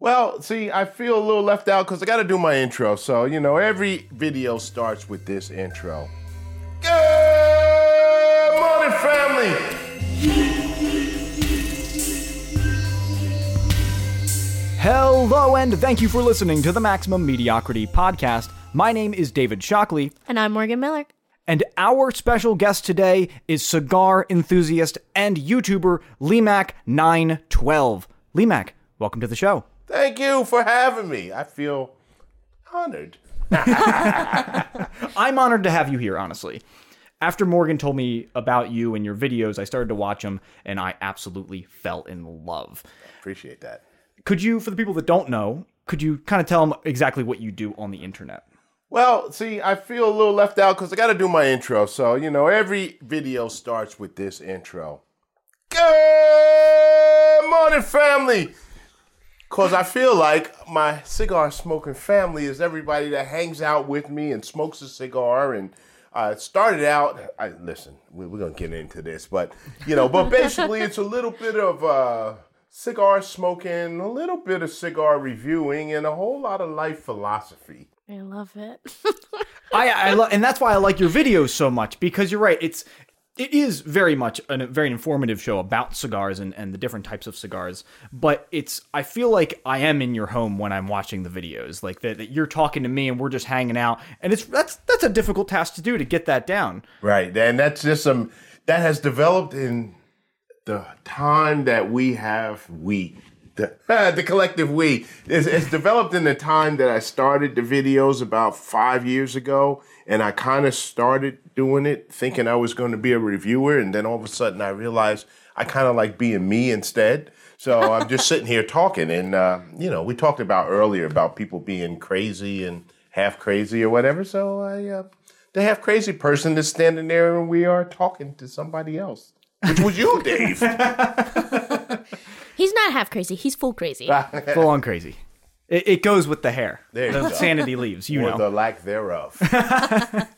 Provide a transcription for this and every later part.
Well, see, I feel a little left out because I got to do my intro. So, you know, every video starts with this intro. Good morning, family. Hello, and thank you for listening to the Maximum Mediocrity Podcast. My name is David Shockley, And I'm Morgan Miller. and our special guest today is cigar enthusiast and YouTuber Limac912. Limac, welcome to the show. Thank you for having me. I feel honored. I'm honored to have you here, honestly. After Morgan told me about you and your videos, I started to watch them, and I absolutely fell in love. Appreciate that. Could you, for the people that don't know, could you kind of tell them exactly what you do on the internet? Well, see, I feel a little left out because I got to do my intro. So, you know, every video starts with this intro. Good morning, family. Because I feel like my cigar smoking family is everybody that hangs out with me and smokes a cigar. And I started out, I listen, we- we're going to get into this, but, you know, but basically it's a little bit of uh, cigar smoking, a little bit of cigar reviewing, and a whole lot of life philosophy. I love it. I, I lo- and that's why I like your videos so much because you're right. It's it is very much a very informative show about cigars and, and the different types of cigars. But it's I feel like I am in your home when I'm watching the videos, like that, that you're talking to me and we're just hanging out, and it's that's that's a difficult task to do to get that down. Right, and that's just some that has developed in the time that we have we the the collective we it's, it's developed in the time that I started the videos about five years ago, and I kind of started doing it thinking I was going to be a reviewer, and then all of a sudden I realized I kind of like being me instead. So I'm just sitting here talking, and uh, you know, we talked about earlier about people being crazy and half crazy or whatever. So I, uh, the half crazy person is standing there, and we are talking to somebody else, which was you, Dave. He's not half crazy. He's full crazy. Full on crazy. It, it goes with the hair. There you the go. sanity leaves. You or know. the lack thereof.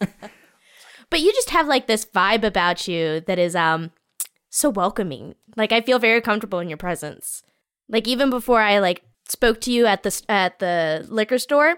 But you just have like this vibe about you that is um so welcoming. Like I feel very comfortable in your presence. Like even before I like spoke to you at the at the liquor store,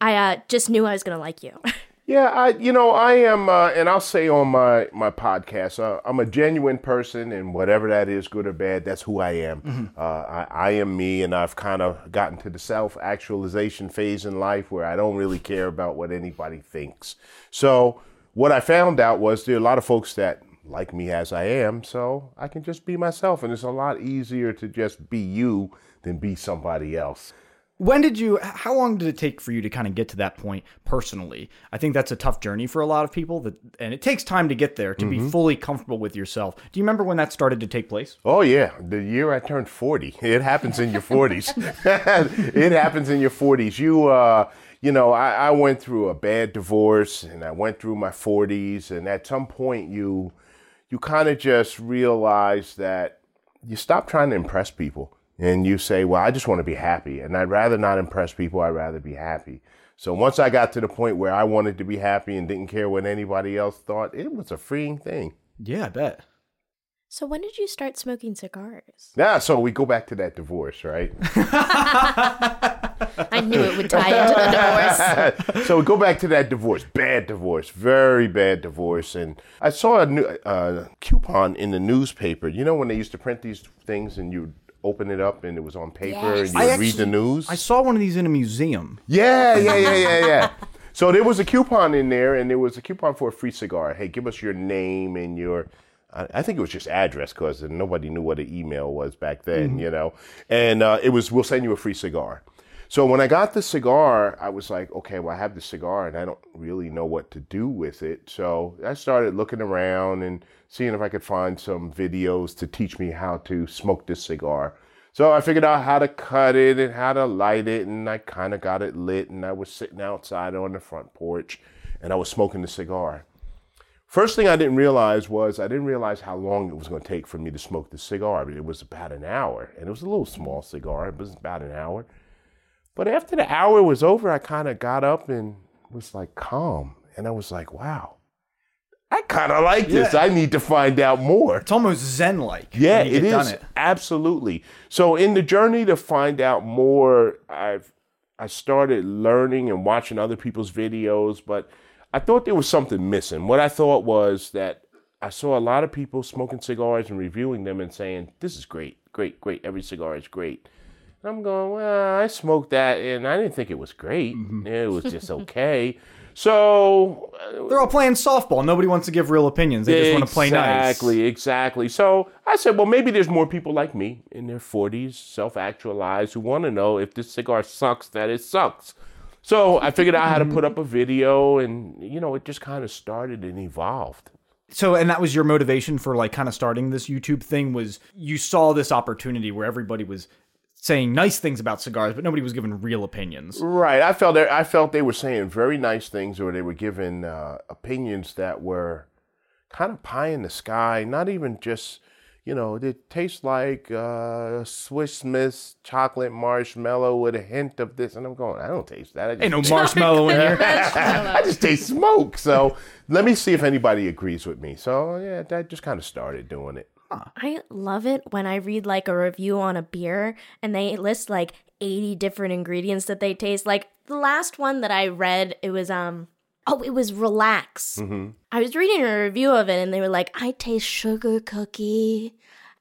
I uh, just knew I was gonna like you. Yeah, I you know I am, uh, and I'll say on my my podcast, uh, I'm a genuine person, and whatever that is, good or bad, that's who I am. Uh, I, I am me, and I've kind of gotten to the self actualization phase in life where I don't really care about what anybody thinks. So what I found out was there are a lot of folks that like me as I am, so I can just be myself, and it's a lot easier to just be you than be somebody else. When did you? How long did it take for you to kind of get to that point personally? I think that's a tough journey for a lot of people, that and it takes time to get there to be fully comfortable with yourself. Do you remember when that started to take place? Oh yeah, the year I turned forty. It happens in your forties. it happens in your forties. You, uh, you know, I, I went through a bad divorce, and I went through my forties, and at some point, you, you kind of just realize that you stop trying to impress people, and you say, "Well, I just want to be happy," and I'd rather not impress people. I'd rather be happy. So once I got to the point where I wanted to be happy and didn't care what anybody else thought, it was a freeing thing. Yeah, I bet. so when did you start smoking cigars? Yeah, so we go back to that divorce, right? I knew it would tie into the divorce. so we go back to that divorce. Bad divorce, very bad divorce. And I saw a new, uh, coupon in the newspaper. You know when they used to print these things and you open it up and it was on paper Yes. and you I read the news? I saw one of these in a museum. Yeah, yeah, yeah, yeah, yeah. so there was a coupon in there, and there was a coupon for a free cigar. Hey, give us your name and your. I think it was just address because nobody knew what an email was back then, you know. And uh, it was, we'll send you a free cigar. So when I got the cigar, I was like, okay, well, I have the cigar and I don't really know what to do with it. So I started looking around and seeing if I could find some videos to teach me how to smoke this cigar. So I figured out how to cut it and how to light it, and I kind of got it lit. And I was sitting outside on the front porch, and I was smoking the cigar. First thing I didn't realize was I didn't realize how long it was going to take for me to smoke the cigar. It was about an hour, and it was a little small cigar. It was about an hour. But after the hour was over, I kind of got up and was like calm, and I was like, "Wow, I kind of like this. Yeah. I need to find out more. It's almost zen like. Yeah, it is. it get done is It. absolutely. So in the journey to find out more, I've I started learning and watching other people's videos, but I thought there was something missing. What I thought was that I saw a lot of people smoking cigars and reviewing them and saying, "This is great, great, great. Every cigar is great." I'm going, "Well, I smoked that and I didn't think it was great. It was just okay." So uh, They're all playing softball. Nobody wants to give real opinions. They just want to play nice. Exactly, exactly. So I said, well, maybe there's more people like me in their 40s, self actualized, who want to know if this cigar sucks, that it sucks. So I figured out how to put up a video, and, you know, it just kind of started and evolved. So, and that was your motivation for like kind of starting this YouTube thing was you saw this opportunity where everybody was saying nice things about cigars, but nobody was giving real opinions. Right. I felt I felt they were saying very nice things, or they were giving uh, opinions that were kind of pie in the sky. Not even just, you know, it tastes like uh, Swiss Miss chocolate marshmallow with a hint of this, and I'm going, I don't taste that. I just, Ain't no marshmallow in here. I just taste smoke. So let me see if anybody agrees with me. So yeah, that just kind of started doing it. I love it when I read like a review on a beer and they list like 80 different ingredients that they taste. Like the last one that I read, it was um oh, it was relax. I was reading a review of it and they were like, I taste sugar cookie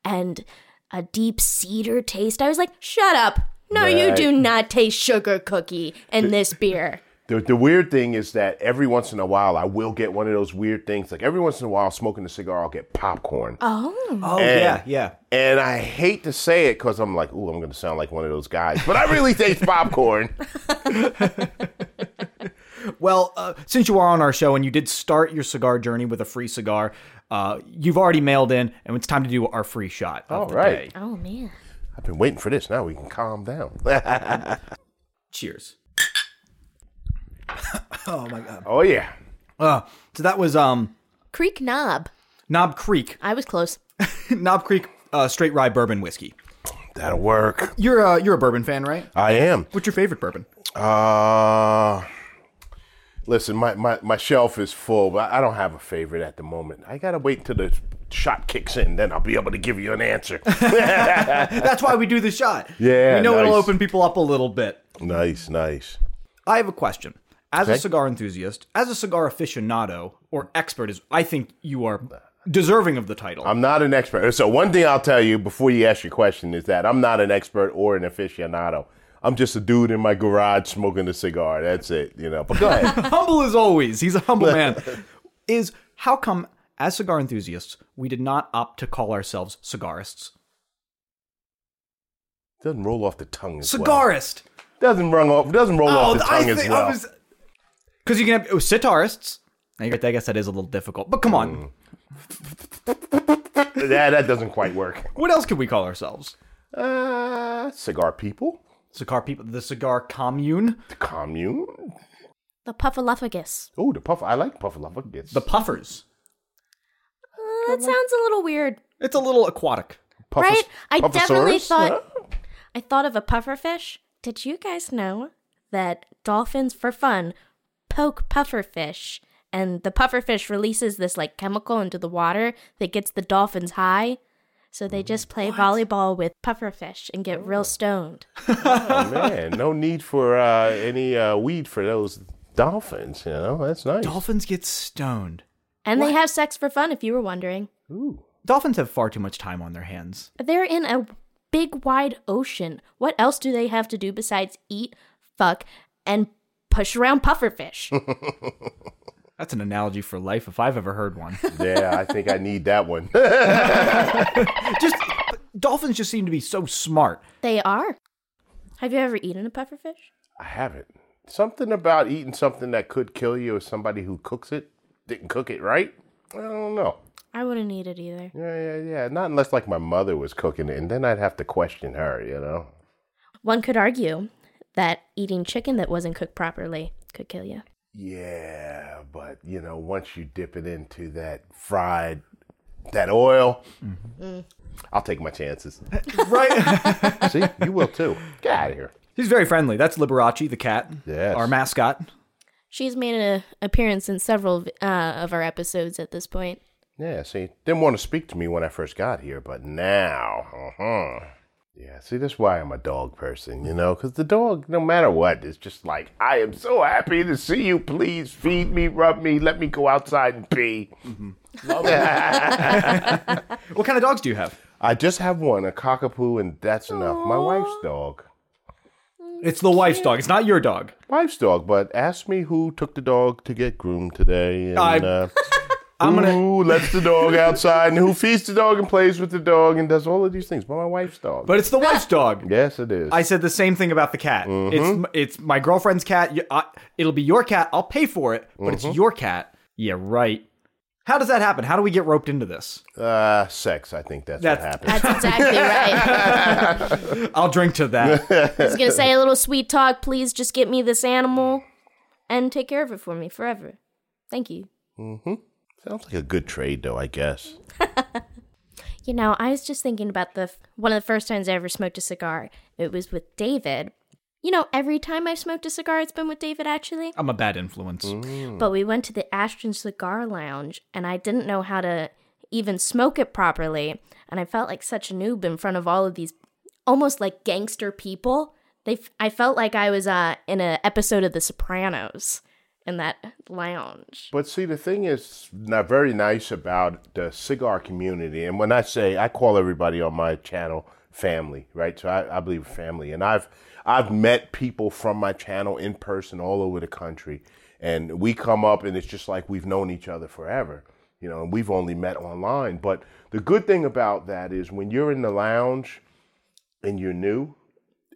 and a deep cedar taste. I was like, shut up. No, you do not taste sugar cookie in this beer. The, the weird thing is that every once in a while I will get one of those weird things. Like every once in a while, smoking a cigar, I'll get popcorn. Oh. Oh, And- yeah, yeah. And I hate to say it because I'm like, ooh, I'm going to sound like one of those guys. But I really taste popcorn. Well, uh, since you are on our show and you did start your cigar journey with a free cigar, uh, you've already mailed in, and it's time to do our free shot of All the right. day. Oh man. I've been waiting for this. Now we can calm down. Cheers. Oh my god. oh, yeah. Uh, so that was um Creek Knob. Knob Creek, I was close. Knob Creek uh, straight rye bourbon whiskey. That'll work. You're uh, you're a bourbon fan, right? I am. What's your favorite bourbon? Uh, listen, my, my, my shelf is full, but I don't have a favorite at the moment. I got to wait until the shot kicks in. Then I'll be able to give you an answer. That's why we do the shot. Yeah, we know it'll open people up a little bit. nice, nice. I have a question. As a cigar enthusiast, as a cigar aficionado or expert, is I think you are deserving of the title. I'm not an expert. So one thing I'll tell you before you ask your question is that I'm not an expert or an aficionado. I'm just a dude in my garage smoking a cigar. That's it, you know. But go ahead. humble as always. He's a humble man. Is how come, as cigar enthusiasts, we did not opt to call ourselves cigarists? doesn't roll off the tongue as well. Cigarist. Doesn't run off. Doesn't roll off oh, the Oh, I tongue as well. I was because you can have oh, sitarists. I guess- that is a little difficult, but come on. Yeah, that doesn't quite work. What else could we call ourselves? Uh, cigar people, Cigar people, the cigar commune, the commune. The Puffaluffagus. Oh, the puff. I like puffaluffagus. the puffers. Uh, that sounds a little weird. It's a little aquatic. Puffas- right? I definitely thought Huh? I thought of a pufferfish. Did you guys know that dolphins for fun poke pufferfish and the pufferfish releases this like chemical into the water that gets the dolphins high? So they just play volleyball with pufferfish and get real stoned. Oh, man, no need for uh, any uh, weed for those dolphins. You know, that's nice. Dolphins get stoned. And they have sex for fun if you were wondering. Ooh. Dolphins have far too much time on their hands. They're in a big wide ocean. What else do they have to do besides eat, fuck, and push around pufferfish? That's an analogy for life if I've ever heard one. Yeah, I think I need that one. just dolphins just seem to be so smart. they are. Have you ever eaten a pufferfish? I haven't. Something about eating something that could kill you, or somebody who cooks it didn't cook it right. I don't know. I wouldn't eat it either. Yeah, yeah, yeah. Not unless like my mother was cooking it, and then I'd have to question her. You know. One could argue that eating chicken that wasn't cooked properly could kill you. Yeah, but you know, once you dip it into that fried, that oil, mm-hmm. I'll take my chances. Right? See, you will too. Get out of here. He's very friendly. That's Liberace, the cat. Yes. Our mascot. She's made an appearance in several uh, of our episodes at this point. Yeah, see, didn't want to speak to me when I first got here, but now, uh huh. Yeah, see, that's why I'm a dog person, you know, because the dog, no matter what, is just like, I am so happy to see you. Please feed me, rub me, let me go outside and pee. What kind of dogs do you have? I just have one, a cockapoo, and that's enough. My wife's dog. It's the wife's dog. It's not your dog. Wife's dog, but ask me who took the dog to get groomed today. And, I- uh, I'm gonna. who lets the dog outside and who feeds the dog and plays with the dog and does all of these things. But my wife's dog. But it's the wife's dog. yes, it is. I said the same thing about the cat. Mm-hmm. It's it's my girlfriend's cat. You- I- It'll be your cat. I'll pay for it, but it's mm-hmm. your cat. Yeah, right. How does that happen? How do we get roped into this? Uh, sex. I think that's, That's- what happens. That's exactly right. I'll drink to that. I was gonna say a little sweet talk. Please just get me this animal and take care of it for me forever. Thank you. Mm-hmm. Sounds like a good trade, though. I guess. You know, I was just thinking about the one of the first times I ever smoked a cigar. It was with David. You know, every time I've smoked a cigar, it's been with David actually. I'm a bad influence. But we went to the Ashton Cigar Lounge, and I didn't know how to even smoke it properly, and I felt like such a noob in front of all of these almost like gangster people. They, I felt like I was uh, in an episode of The Sopranos in that lounge. But see, the thing is not very nice about the cigar community, and when I say I call everybody on my channel family, right? So I, I believe family, and I've I've met people from my channel in person all over the country, and we come up, and it's just like we've known each other forever, you know. And we've only met online, but the good thing about that is when you're in the lounge and you're new,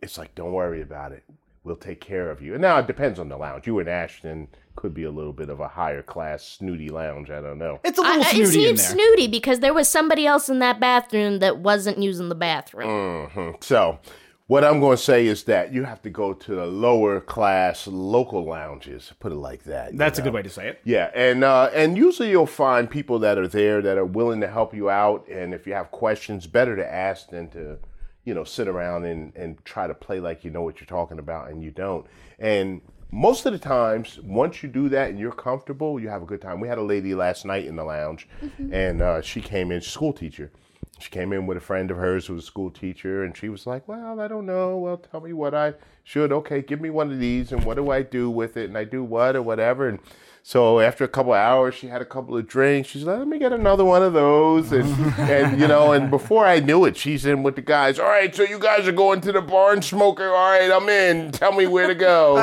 it's like don't worry about it. We'll take care of you. And now it depends on the lounge. You in Ashton could be a little bit of a higher class snooty lounge. I don't know. It's a little I- it snooty in seemed there. snooty because there was somebody else in that bathroom that wasn't using the bathroom. Mhm. So, what I'm going to say is that you have to go to the lower class local lounges. Put it like that. you That's a good way to say it. Yeah, and uh, and usually you'll find people that are there that are willing to help you out, and if you have questions, better to ask than to, you know, sit around and and try to play like you know what you're talking about and you don't. And most of the times, once you do that and you're comfortable, you have a good time. We had a lady last night in the lounge, and uh, she came in, she's a school teacher. She came in with a friend of hers who was a school teacher, and she was like, "Well, I don't know. Well, tell me what I should. Okay, give me one of these, and what do I do with it? And I do what or whatever." And so after a couple of hours, she had a couple of drinks. She's like, "Let me get another one of those," and and you know, and before I knew it, she's in with the guys. All right, so you guys are going to the barn smoker. All right, I'm in. Tell me where to go.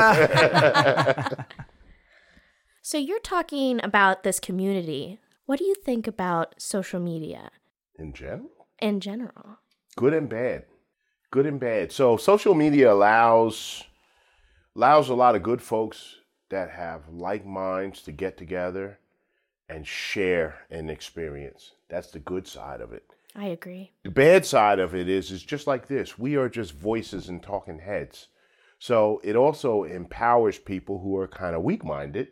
So you're talking about this community. What do you think about social media in general. in general? good and bad good and bad so social media allows allows a lot of good folks that have like minds to get together and share an experience that's the good side of it I agree. the bad side of it is is just like this we are just voices and talking heads so it also empowers people who are kind of weak-minded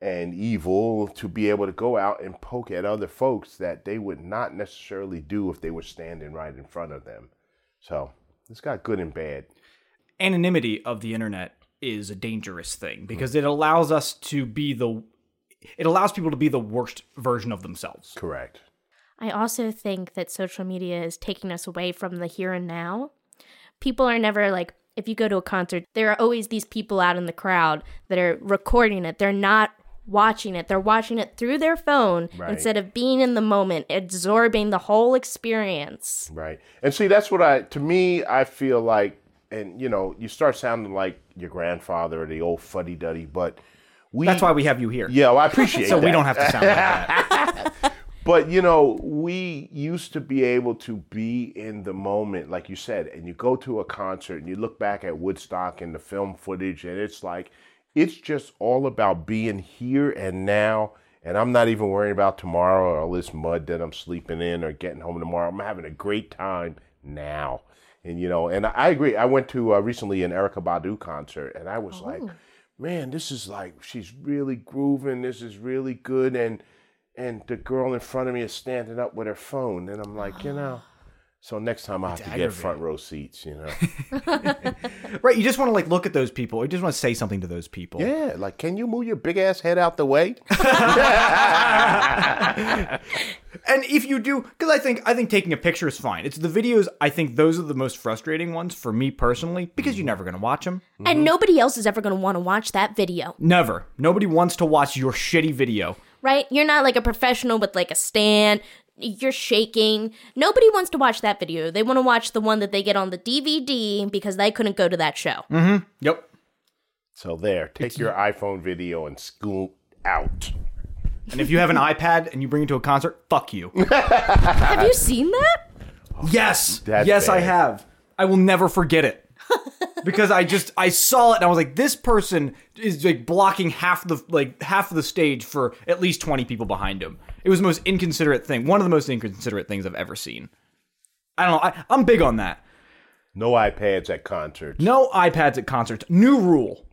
and evil to be able to go out and poke at other folks that they would not necessarily do if they were standing right in front of them. So it's got good and bad. Anonymity of the internet is a dangerous thing hmm. because it allows us to be the it allows people to be the worst version of themselves. Correct. I also think that social media is taking us away from the here and now. People are never like, if you go to a concert, there are always these people out in the crowd that are recording it. They're not watching it, they're watching it through their phone Right. instead of being in the moment, absorbing the whole experience. Right. And see, that's what I, to me, I feel like, and you know, you start sounding like your grandfather or the old fuddy duddy, but we. That's why we have you here. Yeah, well, I appreciate So that. we don't have to sound like that. But you know, we used to be able to be in the moment, like you said, and you go to a concert and you look back at Woodstock and the film footage, and it's like, it's just all about being here and now. And I'm not even worrying about tomorrow or all this mud that I'm sleeping in or getting home tomorrow. I'm having a great time now. And you know, and I agree. I went to uh, recently an Erykah Badu concert, and I was like, man, this is like she's really grooving. This is really good, and and the girl in front of me is standing up with her phone, and I'm like, you know, So next time I have to get front row seats, you know. Right, you just want to like look at those people. You just want to say something to those people. yeah, like can you move your big ass head out the way? And if you do, because I think I think taking a picture is fine. It's the videos. I think those are the most frustrating ones for me personally because you're mm-hmm. never gonna watch them. Mm-hmm. And nobody else is ever going to want to watch that video, Never. Nobody wants to watch your shitty video. right? You're not like a professional with like a stand. You're shaking. Nobody wants to watch that video. They want to watch the one that they get on the DVD because they couldn't go to that show. Mm-hmm. Yep. So there, take your iPhone video and scoot out. And if you have an iPad and you bring it to a concert, fuck you. Have you seen that? Yes. That's yes, I have. I will never forget it. because I just I saw it and I was like, this person is like blocking half the like half of the stage for at least twenty people behind him. It was the most inconsiderate thing. One of the most inconsiderate things I've ever seen. I don't know. I, I'm big on that. No iPads at concerts. No iPads at concerts. New rule.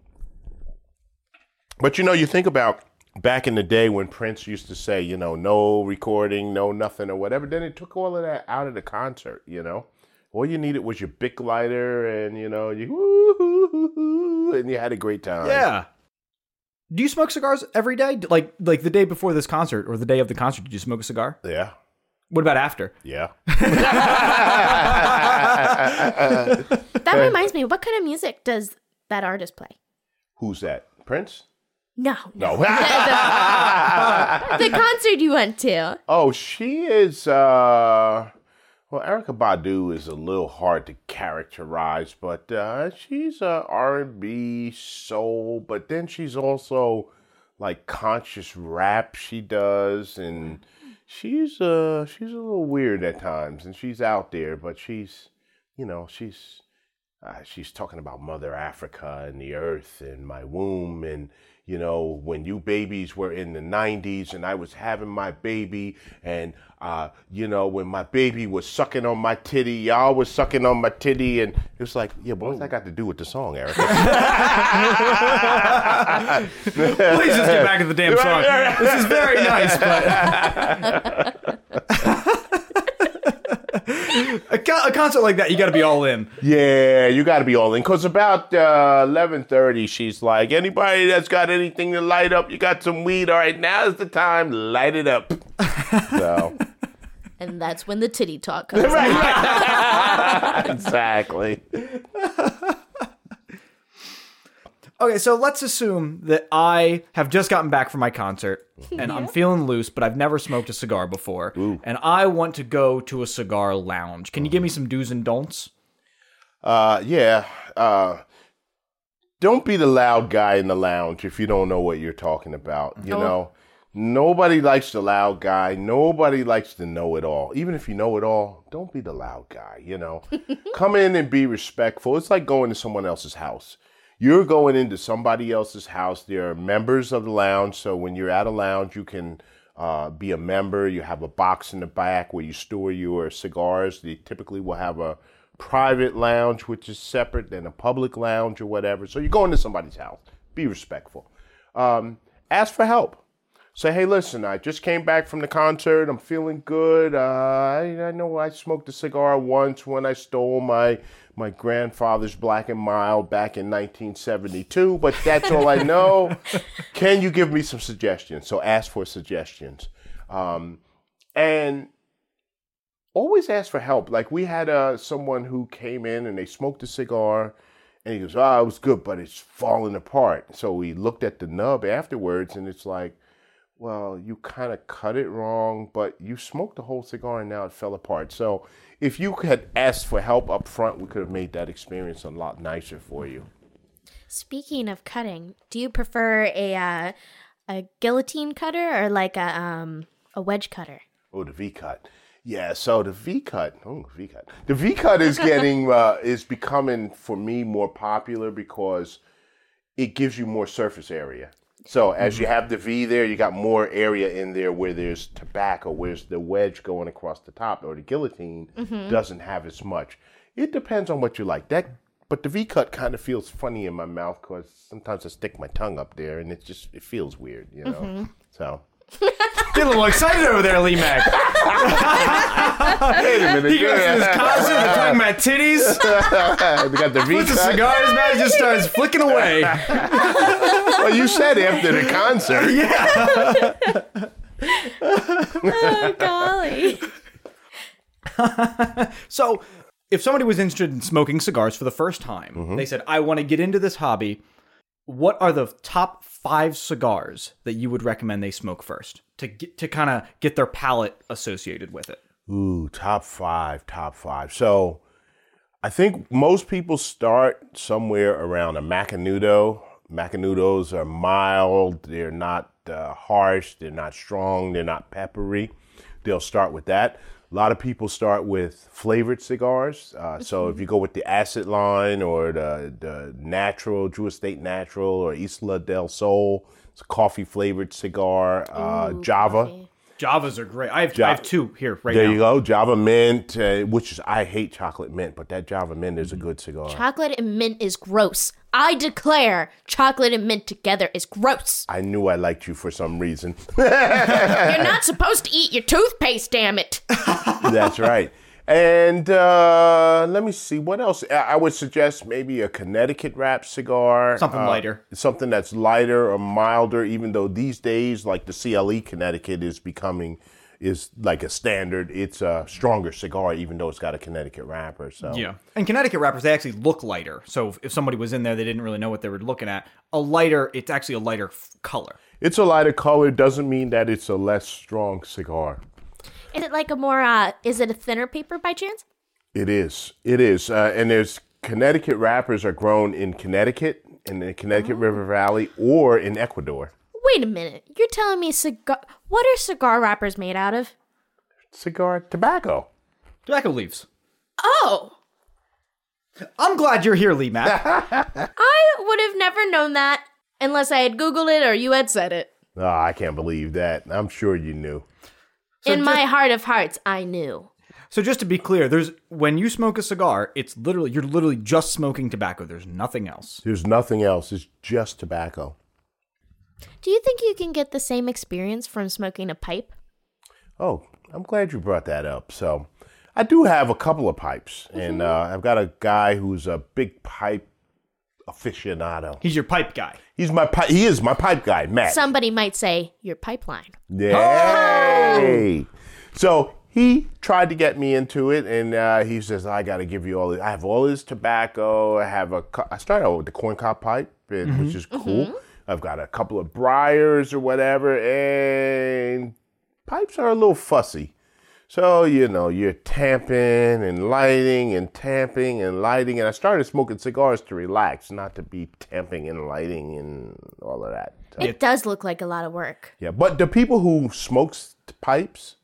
But you know, you think about back in the day when Prince used to say, you know, no recording, no nothing or whatever, then it took all of that out of the concert, you know? All you needed was your Bic lighter and, you know, you and you had a great time. Yeah. Do you smoke cigars every day? Like like the day before this concert or the day of the concert? Did you smoke a cigar? Yeah. What about after? Yeah. That reminds me, what kind of music does that artist play? Who's that? Prince? No, no. No. the concert you went to. oh, she is uh well, Erykah Badu is a little hard to characterize, but uh, she's a R&B soul, but then she's also like conscious rap she does and she's uh she's a little weird at times and she's out there, but she's you know, she's uh, she's talking about Mother Africa and the earth and my womb and you know when you babies were in the 90s and I was having my baby and uh, you know when my baby was sucking on my titty y'all was sucking on my titty and it was like yeah but what's that got to do with the song Erykah Please just get back to the damn song. This is very nice, but a, a concert like that, you got to be all in. Yeah, you got to be all in. Cause about uh, eleven thirty, she's like, anybody that's got anything to light up, you got some weed. All right, now's the time. Light it up. so And that's when the titty talk comes out. exactly. Okay, so let's assume that I have just gotten back from my concert and I'm feeling loose, but I've never smoked a cigar before, and I want to go to a cigar lounge. Can you give me some do's and don'ts? Uh, yeah. Uh, don't be the loud guy in the lounge if you don't know what you're talking about. You know, nobody likes the loud guy. Nobody likes to know it all. Even if you know it all, don't be the loud guy. You know, come in and be respectful. It's like going to someone else's house. You're going into somebody else's house. There are members of the lounge. So when you're at a lounge, you can uh, be a member. You have a box in the back where you store your cigars. They typically will have a private lounge, which is separate than a public lounge or whatever. So you're going into somebody's house. Be respectful. Um, ask for help. Say, hey, listen, I just came back from the concert. I'm feeling good. Uh, I, I know I smoked a cigar once when I stole my my grandfather's Black and Mild back in 1972, but that's all I know. Can you give me some suggestions? So ask for suggestions. Um, and always ask for help. Like we had uh, someone who came in and they smoked a cigar, and he goes, "Ah, it was good, but it's falling apart." So we looked at the nub afterwards, and it's like, "Well, you kind of cut it wrong, but you smoked the whole cigar, and now it fell apart." So if you had asked for help up front, we could have made that experience a lot nicer for you. Speaking of cutting, do you prefer a uh, a guillotine cutter or like a um a wedge cutter? Oh, the V cut. Yeah, so the V cut. Oh, V cut. The V cut is getting uh, is becoming for me more popular because it gives you more surface area. So as you mm-hmm. have the V there, you got more area in there where there's tobacco, whereas the wedge going across the top or the guillotine mm-hmm. doesn't have as much. It depends on what you like. That, but the V cut kind of feels funny in my mouth because sometimes I stick my tongue up there and it just it feels weird, you know. Mm-hmm. So Get a little excited over there, Lee Mac. Wait a minute. He goes to this concert, they're talking about titties, we got the V puts a cigar in his mouth, and just starts flicking away. Well, you said after the concert. Yeah. Oh golly. So, if somebody was interested in smoking cigars for the first time, Mm-hmm. they said, I want to get into this hobby, what are the top five cigars that you would recommend they smoke first to get, to kind of get their palate associated with it? Ooh, top five, top five. So I think most people start somewhere around a Macanudo. Macanudos are mild, they're not uh, harsh, they're not strong, they're not peppery. They'll start with that. A lot of people start with flavored cigars. Uh, so if you go with the acid line or the, the natural, Drew Estate Natural or Isla del Sol, it's a coffee flavored cigar. Uh, Java. Javas are great. I have, I have two here right There now. you go, Java Mint, uh, which is I hate chocolate mint, but that Java Mint is a good cigar. Chocolate and mint is gross. I declare chocolate and mint together is gross. I knew I liked you for some reason. You're not supposed to eat your toothpaste, damn it. That's right. And uh, let me see what else. I would suggest maybe a Connecticut wrap cigar, Something uh, lighter. something that's lighter or milder. Even though these days, like the CLE Connecticut is becoming is like a standard. It's a stronger cigar, even though it's got a Connecticut wrapper. So Yeah. And Connecticut wrappers, they actually look lighter. So if, if somebody was in there, they didn't really know what they were looking at. A lighter, it's actually a lighter f- color. it's a lighter color. Doesn't mean that it's a less strong cigar. Is it like a more, uh, is it a thinner paper by chance? It is. It is. Uh, and there's Connecticut wrappers are grown in Connecticut, in the Connecticut River Valley, or in Ecuador. Wait a minute. You're telling me cigar. What are cigar wrappers made out of? Cigar tobacco. Tobacco leaves. Oh, I'm glad you're here, Lee Mac. I would have never known that unless I had Googled it or you had said it. Oh, I can't believe that. I'm sure you knew. In just- my heart of hearts, I knew. so just to be clear, there's when you smoke a cigar, it's literally you're literally just smoking tobacco. There's nothing else. There's nothing else. It's just tobacco. Do you think you can get the same experience from smoking a pipe? Oh, I'm glad you brought that up. So, I do have a couple of pipes, and uh, I've got a guy who's a big pipe aficionado. He's your pipe guy. He's my pipe. He is my pipe guy, Matt. Somebody might say your pipeline. Yay! So he tried to get me into it, and uh, he says, "I got to give you all. This. I have all this tobacco. I have a. co- I started out with the corn cob pipe, and, which is cool. I've got a couple of briars or whatever, and pipes are a little fussy. So you know, you're tamping and lighting and tamping and lighting, and I started smoking cigars to relax, not to be tamping and lighting and all of that. It does look like a lot of work. yeah, but the people who smokes pipes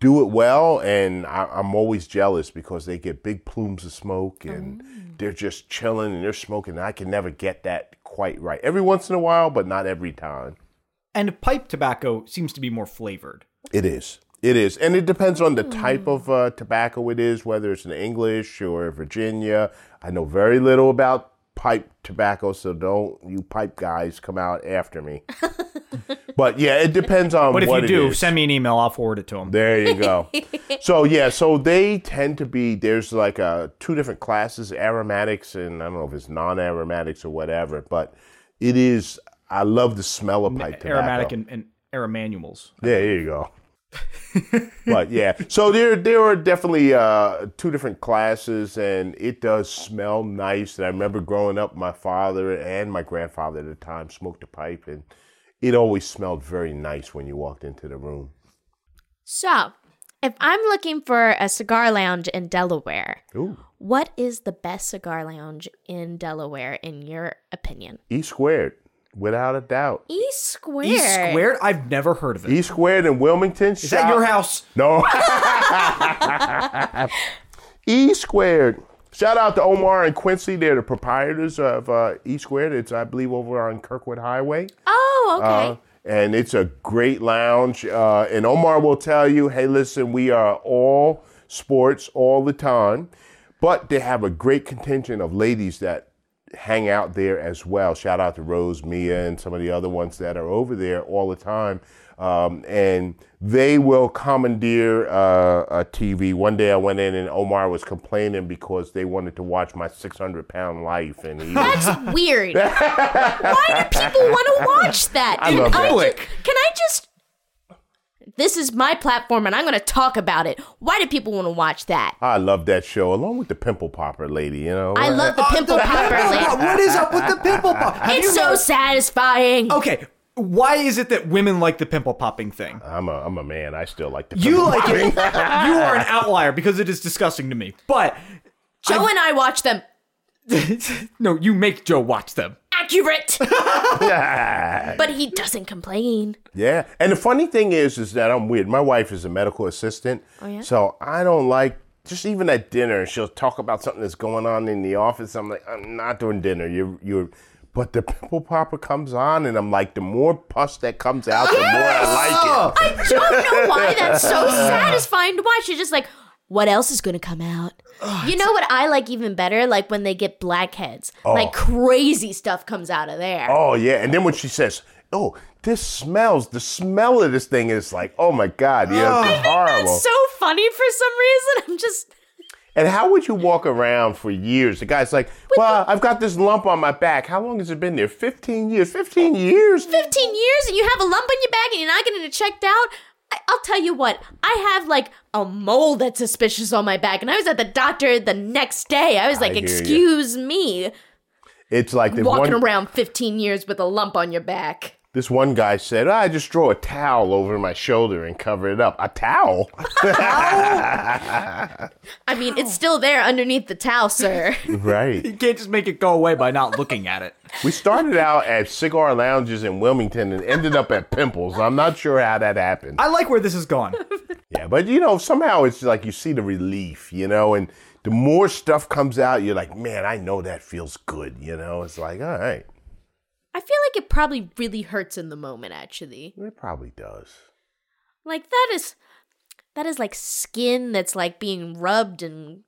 do it well, and I, I'm always jealous because they get big plumes of smoke and they're just chilling and they're smoking. And I can never get that quite right. Every once in a while, but not every time. And pipe tobacco seems to be more flavored. It is. It is, and it depends on the type of uh, tobacco it is, whether it's an English or Virginia. I know very little about pipe tobacco, so don't you pipe guys come out after me. but yeah, it depends on But if what you do, is. send me an email. I'll forward it to him. There you go. so yeah, so they tend to be there's like a, two different classes, aromatics and I don't know if it's non-aromatics or whatever, but it is. I love the smell of pipe tobacco. Aromatic and, and aromanuals. There you go. But yeah, so there there are definitely uh, two different classes, and it does smell nice. And I remember growing up, my father and my grandfather at the time smoked a pipe, and it always smelled very nice when you walked into the room. So, if I'm looking for a cigar lounge in Delaware, Ooh, what is the best cigar lounge in Delaware, in your opinion? E squared, without a doubt. E squared. E squared? I've never heard of it. E squared in Wilmington. Is that your house? No. e squared. Shout out to Omar and Quincy. They're the proprietors of uh, E squared. It's I believe over on Kirkwood Highway. Oh, okay. Uh, and it's a great lounge. Uh, and Omar will tell you, hey, listen, we are all sports all the time, but they have a great contingent of ladies that hang out there as well. Shout out to Rose, Mia, and some of the other ones that are over there all the time. Um, and they will commandeer uh, a TV. One day I went in and Omar was complaining because they wanted to watch my 600 pound life, and he was, That's weird. Why do people want to watch that? I love that. ju- can I just? This is my platform, and I'm going to talk about it. Why do people want to watch that? I love that show, along with the pimple popper lady. You know, I love the uh, pimple popper. lady. What is up with the pimple pop? Have It's so never- satisfying. okay. Why is it that women like the pimple popping thing? I'm a I'm a man. I still like the You pimple like it. popping. you are an outlier because it is disgusting to me. But Joe and I watch them. no, you make Joe watch them. Accurate. but he doesn't complain. Yeah, and the funny thing is, is that I'm weird. My wife is a medical assistant, Oh, yeah? so I don't like just even at dinner. She'll talk about something that's going on in the office. I'm like, I'm not doing dinner. You, you. But the pimple popper comes on, and I'm like, the more pus that comes out, the more I like it. I don't know why that's so satisfying to watch. You're just like, what else is going to come out? You know what I like even better? Like when they get blackheads. Oh. Like crazy stuff comes out of there. Oh yeah, and then when she says, "Oh, this smells," the smell of this thing is like, "Oh my god, yeah, it's horrible." That's so funny for some reason. I'm just. And how would you walk around for years? The guy's like, well, I've got this lump on my back. How long has it been there? 15 years. 15 years? 15 years and you have a lump on your back and you're not getting it checked out. I- I'll tell you what, I have like a mole that's suspicious on my back, and I was at the doctor the next day. I was like, ya. "Excuse me, It's like walking one, around 15 years with a lump on your back." This one guy said, ah, I just throw a towel over my shoulder and cover it up. A towel? I mean, it's still there underneath the towel, sir. right. You can't just make it go away by not looking at it. We started out at cigar lounges in Wilmington and ended up at Pimples. I'm not sure how that happened. I like where this is going. Yeah, but you know, somehow it's like you see the relief, you know, and the more stuff comes out, you're like, man, I know that feels good, you know. It's like, all right, I feel like it probably really hurts in the moment, actually. it probably does. Like that is that is like skin that's like being rubbed and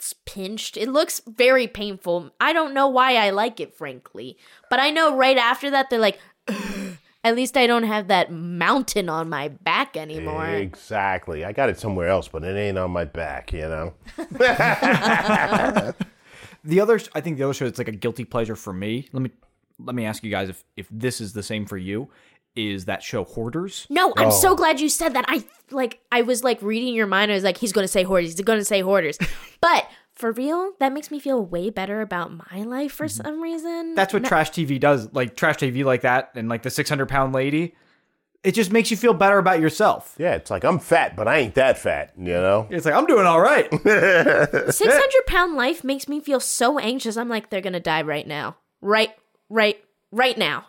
s- pinched. It looks very painful. I don't know why I like it, frankly. But I know right after that they're like at least I don't have that mountain on my back anymore. Exactly. I got it somewhere else, but it ain't on my back, you know. The other, I think the other show that's like a guilty pleasure for me. Let me let me ask you guys if if this is the same for you. Is that show Hoarders? No, I'm Oh. so glad you said that. I like I was like reading your mind. I was like, he's gonna say hoarders. He's gonna say hoarders. but for real, that makes me feel way better about my life for some reason. Mm-hmm. That's what trash TV does. Like trash TV like that, and like the six hundred pound lady. It just makes you feel better about yourself. Yeah, it's like I'm fat, but I ain't that fat, you know. It's like I'm doing all right. 600 pound life makes me feel so anxious. I'm like, they're gonna die right now. Right, right, right now.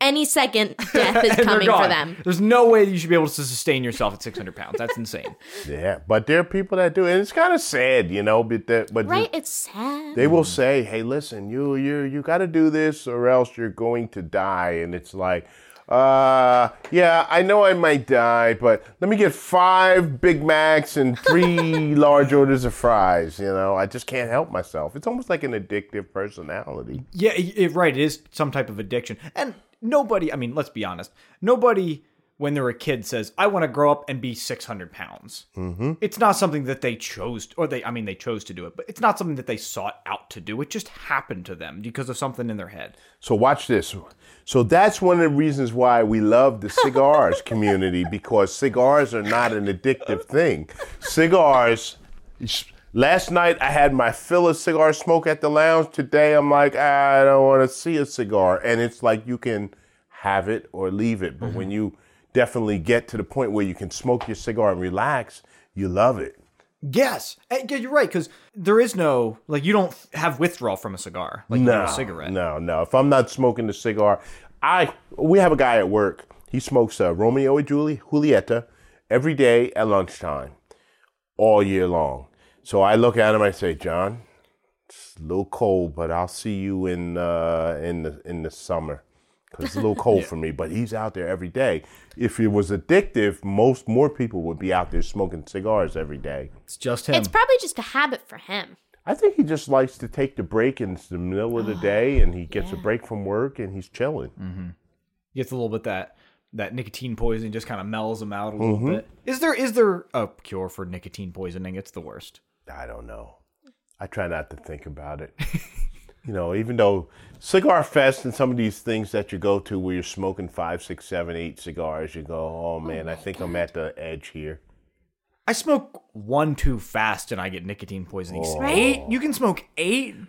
Any second, death is coming for them. There's no way you should be able to sustain yourself at 600 pounds. That's insane. Yeah, but there are people that do, and it's kind of sad, you know. But that, but Right? It's sad. they will say, "Hey, listen, you you you got to do this, or else you're going to die." And it's like, uh, yeah, I know I might die, but let me get five Big Macs and three large orders of fries. You know, I just can't help myself. It's almost like an addictive personality. Yeah, it, right. It is some type of addiction. And nobody, I mean, let's be honest, nobody, when they're a kid, says, I want to grow up and be 600 pounds. Mm-hmm. It's not something that they chose, or they, I mean, they chose to do it, but it's not something that they sought out to do. It just happened to them because of something in their head. So watch this. So that's one of the reasons why we love the cigars community because cigars are not an addictive thing. Cigars. Last night I had my fill of cigar smoke at the lounge. Today I'm like I don't want to see a cigar, and it's like you can have it or leave it. But when mm-hmm. you definitely get to the point where you can smoke your cigar and relax, you love it. Yes. Yeah, you're right, because there is no, like, you don't have withdrawal from a cigar, like do a cigarette. No, no. If I'm not smoking the cigar, I we have a guy at work. He smokes uh, Romeo and Julie Julieta every day at lunchtime, all year long. So I look at him. I say, John, it's a little cold, but I'll see you in uh, in the in the summer because it's a little cold for me. But he's out there every day. If it was addictive, most more people would be out there smoking cigars every day. It's just him. It's probably just a habit for him. I think he just likes to take the break in the middle of the day, and he gets a break from work, and he's chilling. Mm-hmm. he Gets a little bit that that nicotine poisoning just kind of mellows him out a little mm-hmm. bit. Is there is there a cure for nicotine poisoning? It's the worst. I don't know. I try not to think about it. you know, even though Cigar Fest and some of these things that you go to where you're smoking five, six, seven, eight cigars, you go, oh man, I think I'm at the edge here. I smoke one too fast and I get nicotine poisoning. Eight? You can smoke eight?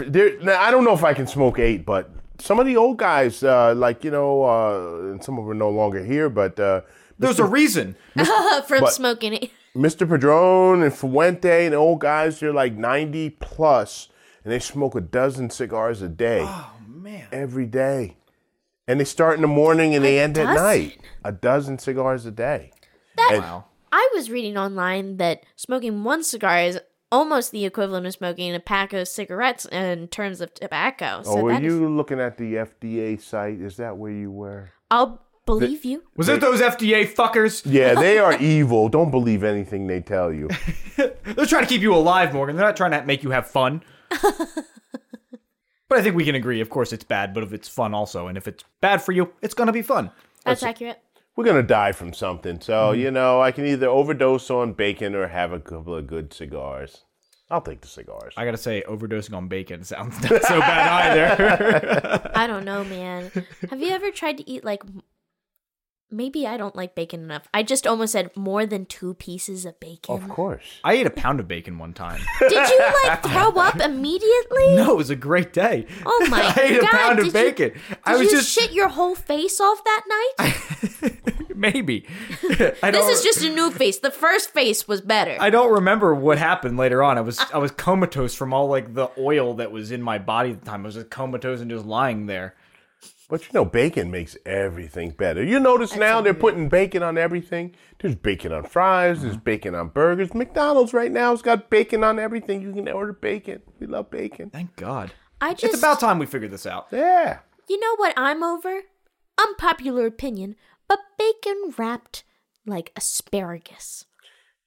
There, now, I don't know if I can smoke eight, but some of the old guys, uh, like, you know, uh, and some of them are no longer here, but uh, There's a reason. From But- smoking it. Mr. Padron and Fuente and the old guys, they're like 90 plus, and they smoke a dozen cigars a day. Oh man. every day. And they start in the morning and they end at night. A dozen cigars a day. That Wow. I was reading online that smoking one cigar is almost the equivalent of smoking a pack of cigarettes in terms of tobacco. So oh, were that is- you looking at the FDA site? Is that where you were? I'll believe you. Was it those FDA fuckers? Yeah, they are evil. Don't believe anything they tell you. They're trying to keep you alive, Morgan. They're not trying to make you have fun. but I think we can agree, of course, it's bad, but if it's fun also, and if it's bad for you, it's gonna be fun. That's accurate. We're going to die from something. So, mm-hmm. you know, I can either overdose on bacon or have a couple of good cigars. I'll take the cigars. I gotta say, overdosing on bacon sounds not so bad either. I don't know, man. Have you ever tried to eat like maybe I don't like bacon enough. I just almost said more than two pieces of bacon. Of course. I ate a pound of bacon one time. Did you like throw up immediately? No, it was a great day. Oh my god. I ate god! a pound did of bacon. You, I did was you just shit your whole face off that night? maybe. This is just a new face. The first face was better. I don't remember what happened later on. I was I was comatose from all like the oil that was in my body at the time. I was just comatose and just lying there. But you know, bacon makes everything better. You notice now they're putting bacon on everything. There's bacon on fries. There's uh-huh. bacon on burgers. McDonald's right now has got bacon on everything. You can order bacon. We love bacon. Thank God. I just It's about time we figured this out. Yeah. You know what I'm over? Unpopular opinion, but bacon wrapped like asparagus.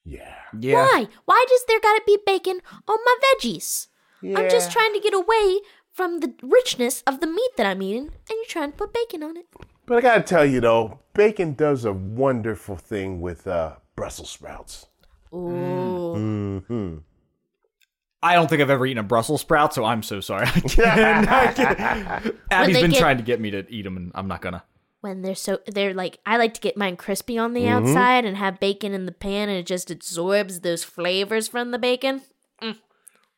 Yeah. Yeah. Why? Why does there gotta be bacon on my veggies? I'm just trying to get away from the richness of the meat that I'm eating, and you're trying to put bacon on it. But I gotta tell you though, bacon does a wonderful thing with uh, Brussels sprouts. Ooh. Hmm. I don't think I've ever eaten a Brussels sprout, so I'm so sorry. I can't- I can't. Abby's they been get- trying to get me to eat them, and I'm not gonna. When they're so, they're like, I like to get mine crispy on the outside and have bacon in the pan, and it just absorbs those flavors from the bacon.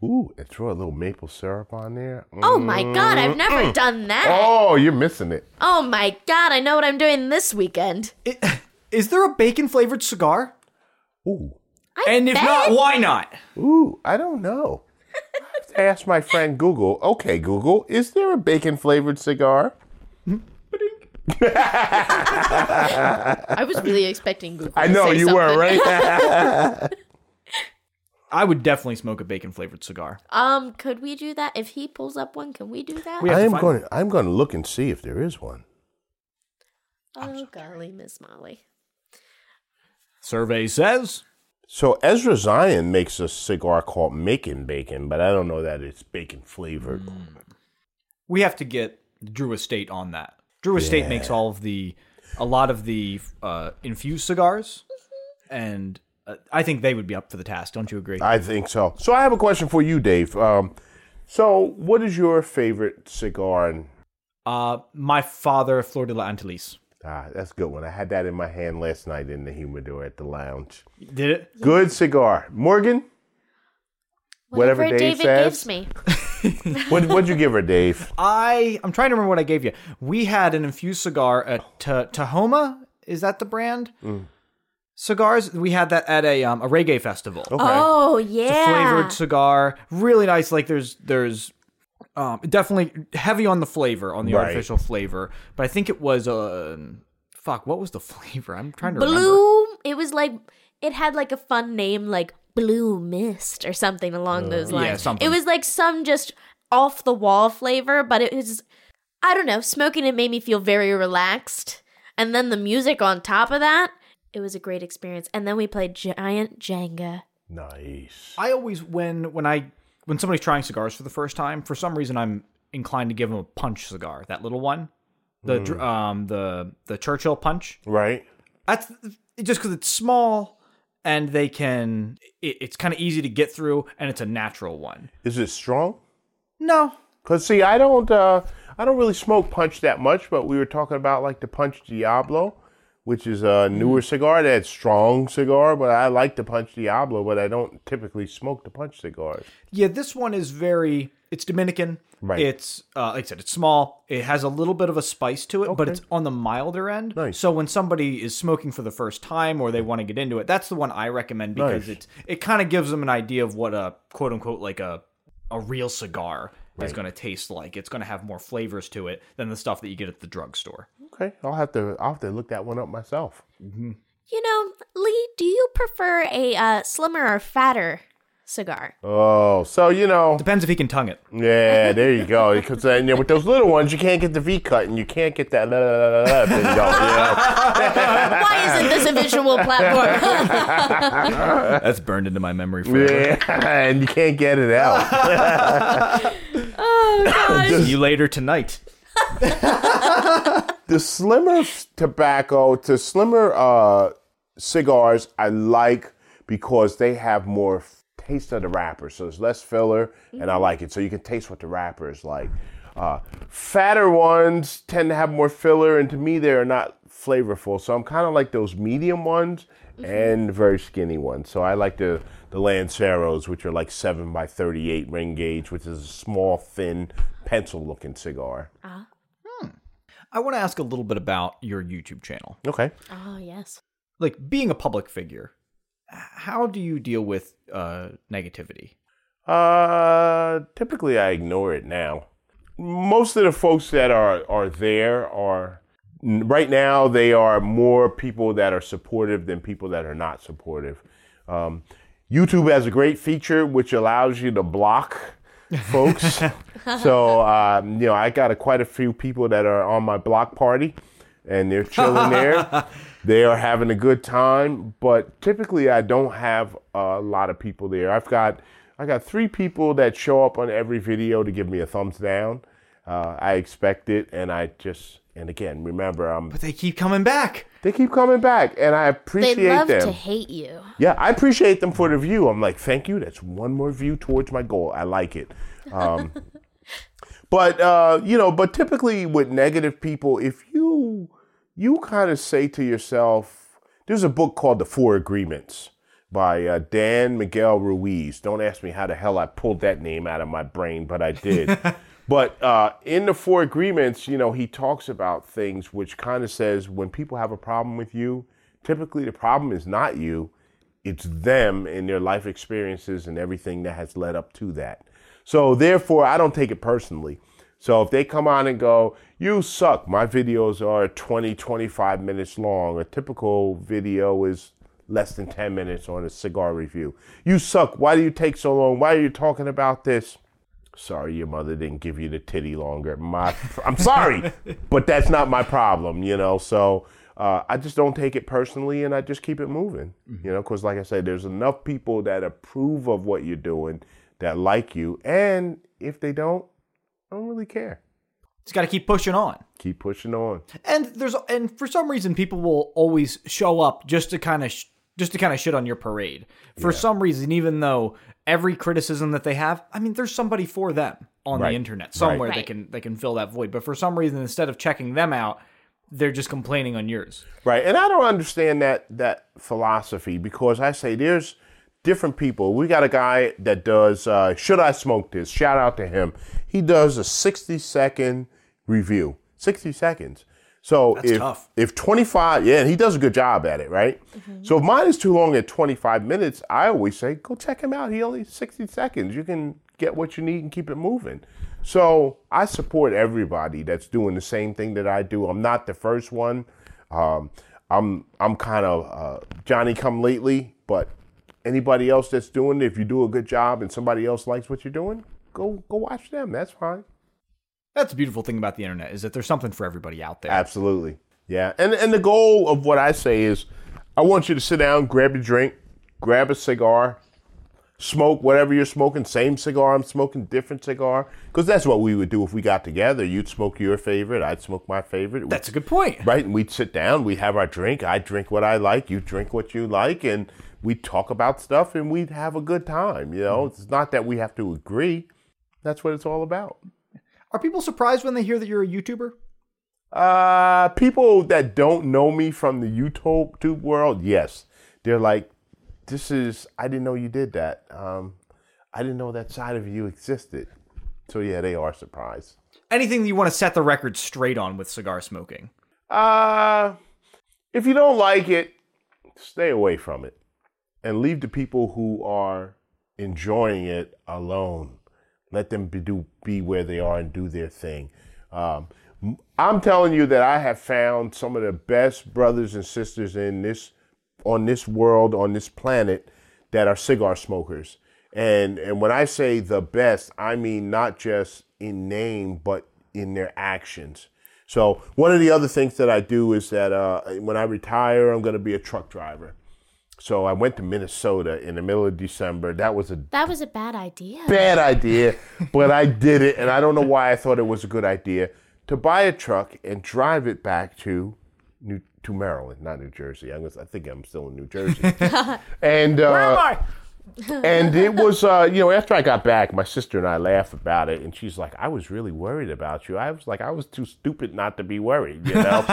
Ooh, and throw a little maple syrup on there. Mm. Oh my god, I've never done that. Oh, you're missing it. Oh my god, I know what I'm doing this weekend. Is there a bacon flavored cigar? Ooh. I And if not, why not? Ooh, I don't know. I have to ask my friend Google. Okay, Google, is there a bacon flavored cigar? I was really expecting Google. I to know say you were, right? I would definitely smoke a bacon flavored cigar. Um, could we do that? If he pulls up one, can we do that? We have I to am find- going to I'm going to look and see if there is one. oh golly, Miss Molly. Survey says So Ezra Zion makes a cigar called Making Bacon, but I don't know that it's bacon flavored. we have to get Drew Estate on that. Drew Estate makes all of the, a lot of the uh, infused cigars, and uh, I think they would be up for the task. Don't you agree? I think so. So I have a question for you, Dave. Um, so what is your favorite cigar? And Uh, my father, Flor de la Antillas. ah, that's a good one. I had that in my hand last night in the humidor at the lounge. Did it? Good cigar, Morgan. Whatever Whatever, Dave David says. gives me. What what'd you give her, Dave? I I'm trying to remember what I gave you. We had an infused cigar at Ta- Tahoma. Is that the brand? Cigars. We had that at a um, a reggae festival. Okay. Oh It's a yeah. flavored cigar, really nice. Like there's there's um, definitely heavy on the flavor, on the Right. artificial flavor. But I think it was uh, fuck. What was the flavor? I'm trying to remember. Blue. It was like it had like a fun name, like Blue Mist or something along those lines. yeah, something. It was like some just off the wall flavor, but it was I don't know. Smoking it made me feel very relaxed, and then the music on top of that, it was a great experience. And then we played Giant Jenga Nice. I always when when I when somebody's trying cigars for the first time, for some reason I'm inclined to give them a punch cigar, that little one, the dr um the the Churchill punch. Right. That's just because it's small and they can. It, it's kind of easy to get through, and it's a natural one. Is it strong? No, Cause see, I don't, uh, I don't really smoke punch that much. But we were talking about like the Punch Diablo, which is a newer cigar. That's strong cigar, but I like the Punch Diablo. But I don't typically smoke the punch cigars. Yeah, this one is very. It's Dominican. Right. It's uh, like I said, it's small. It has a little bit of a spice to it, but it's on the milder end. Nice. So when somebody is smoking for the first time or they want to get into it, that's the one I recommend because Nice. it's it kind of gives them an idea of what a quote unquote like a a real cigar is going to taste like. It's going to have more flavors to it than the stuff that you get at the drugstore. Okay, I'll have to, I'll have to look that one up myself. You know, Lee, do you prefer a uh, slimmer or fatter cigar? Oh, so you know, Depends if he can tongue it. yeah, there you go. Because uh, you know, with those little ones, you can't get the V cut, and you can't get that la, la, la, la, la thing going. You know? Why isn't this a visual platform? That's burned into my memory forever. Yeah, and you can't get it out. oh See you later tonight. The slimmer tobacco to slimmer uh, cigars I like because they have more taste of the wrapper, so there's less filler, and I like it. So you can taste what the wrapper is like. Uh, fatter ones tend to have more filler, and to me, they're not flavorful. So I'm kind of like those medium ones and very skinny ones. So I like the the Lanceros, which are like seven by thirty-eight ring gauge, which is a small, thin, pencil-looking cigar. I want to ask a little bit about your YouTube channel. Okay. oh, yes. Like being a public figure, how do you deal with uh, negativity? Uh, typically I ignore it now. Most of the folks that are are there are right now they are more people that are supportive than people that are not supportive. Um, YouTube has a great feature which allows you to block folks. so um, you know I got a, quite a few people that are on my block party, and they're chilling there. they are having a good time, but typically I don't have a lot of people there. I've got I got three people that show up on every video to give me a thumbs down. Uh, I expect it, and I just and again remember I'm But they keep coming back. They keep coming back, and I appreciate them. They love them. to hate you. Yeah, I appreciate them for the view. I'm like, thank you. That's one more view towards my goal. I like it. Um, but uh, you know, but typically with negative people, if you you kind of say to yourself, there's a book called The Four Agreements by uh, Don Miguel Ruiz. Don't ask me how the hell I pulled that name out of my brain, but I did. but uh, in the Four Agreements, you know, he talks about things which kind of says when people have a problem with you, typically the problem is not you, it's them and their life experiences and everything that has led up to that. So therefore, I don't take it personally. So if they come on and go, you suck, my videos are 20, 25 minutes long. A typical video is less than 10 minutes on a cigar review. You suck. Why do you take so long? Why are you talking about this? Sorry, your mother didn't give you the titty longer. My, I'm sorry, but that's not my problem, you know. So uh, I just don't take it personally, and I just keep it moving, you know. Because, like I said, there's enough people that approve of what you're doing, that like you, and if they don't, I don't really care. Just got to keep pushing on. Keep pushing on. And there's and for some reason people will always show up just to kind of sh- just to kind of shit on your parade. For some reason, even though every criticism that they have, I mean, there's somebody for them on Right. the internet somewhere they can they can fill that void. But for some reason, instead of checking them out, they're just complaining on yours. Right. And I don't understand that that philosophy because I say there's different people. We got a guy that does uh, should I smoke this? Shout out to him. He does a 60 second review. 60 seconds. So if tough. if 25 yeah, and he does a good job at it, right? So if mine is too long at 25 minutes, I always say go check him out. He only 60 seconds. You can get what you need and keep it moving. So I support everybody that's doing the same thing that I do. I'm not the first one. Um, I'm I'm kind of uh, Johnny come lately, but anybody else that's doing it, if you do a good job and somebody else likes what you're doing, go go watch them. That's fine. That's the beautiful thing about the internet is that there's something for everybody out there. Absolutely. Yeah. And and the goal of what I say is I want you to sit down, grab your drink, grab a cigar, smoke whatever you're smoking, same cigar I'm smoking, different cigar. Because that's what we would do if we got together. You'd smoke your favorite, I'd smoke my favorite. That's a good point. Right, and we'd sit down, we'd have our drink. I drink what I like, you drink what you like, and we'd talk about stuff and we'd have a good time. You know, mm-hmm. it's not that we have to agree. That's what it's all about. Are people surprised when they hear that you're a YouTuber? Uh, people that don't know me from the YouTube world, yes, they're like, "This is I didn't know you did that. Um, I didn't know that side of you existed." So yeah, they are surprised. Anything that you want to set the record straight on with cigar smoking? Uh, if you don't like it, stay away from it and leave the people who are enjoying it alone. Let them be, do, be where they are and do their thing. Um, I'm telling you that I have found some of the best brothers and sisters in this on this world, on this planet, that are cigar smokers. And and when I say the best, I mean not just in name, but in their actions. So one of the other things that I do is that uh, when I retire, I'm going to be a truck driver. So I went to Minnesota in the middle of December. That was a That was a bad idea. bad idea, but I did it, and I don't know why I thought it was a good idea to buy a truck and drive it back to New to Maryland, not New Jersey. I'm, I think I'm still in New Jersey. and uh, Where am I? and it was uh, you know after I got back, my sister and I laughed about it, and she's like, "I was really worried about you." I was like, "I was too stupid not to be worried," you know.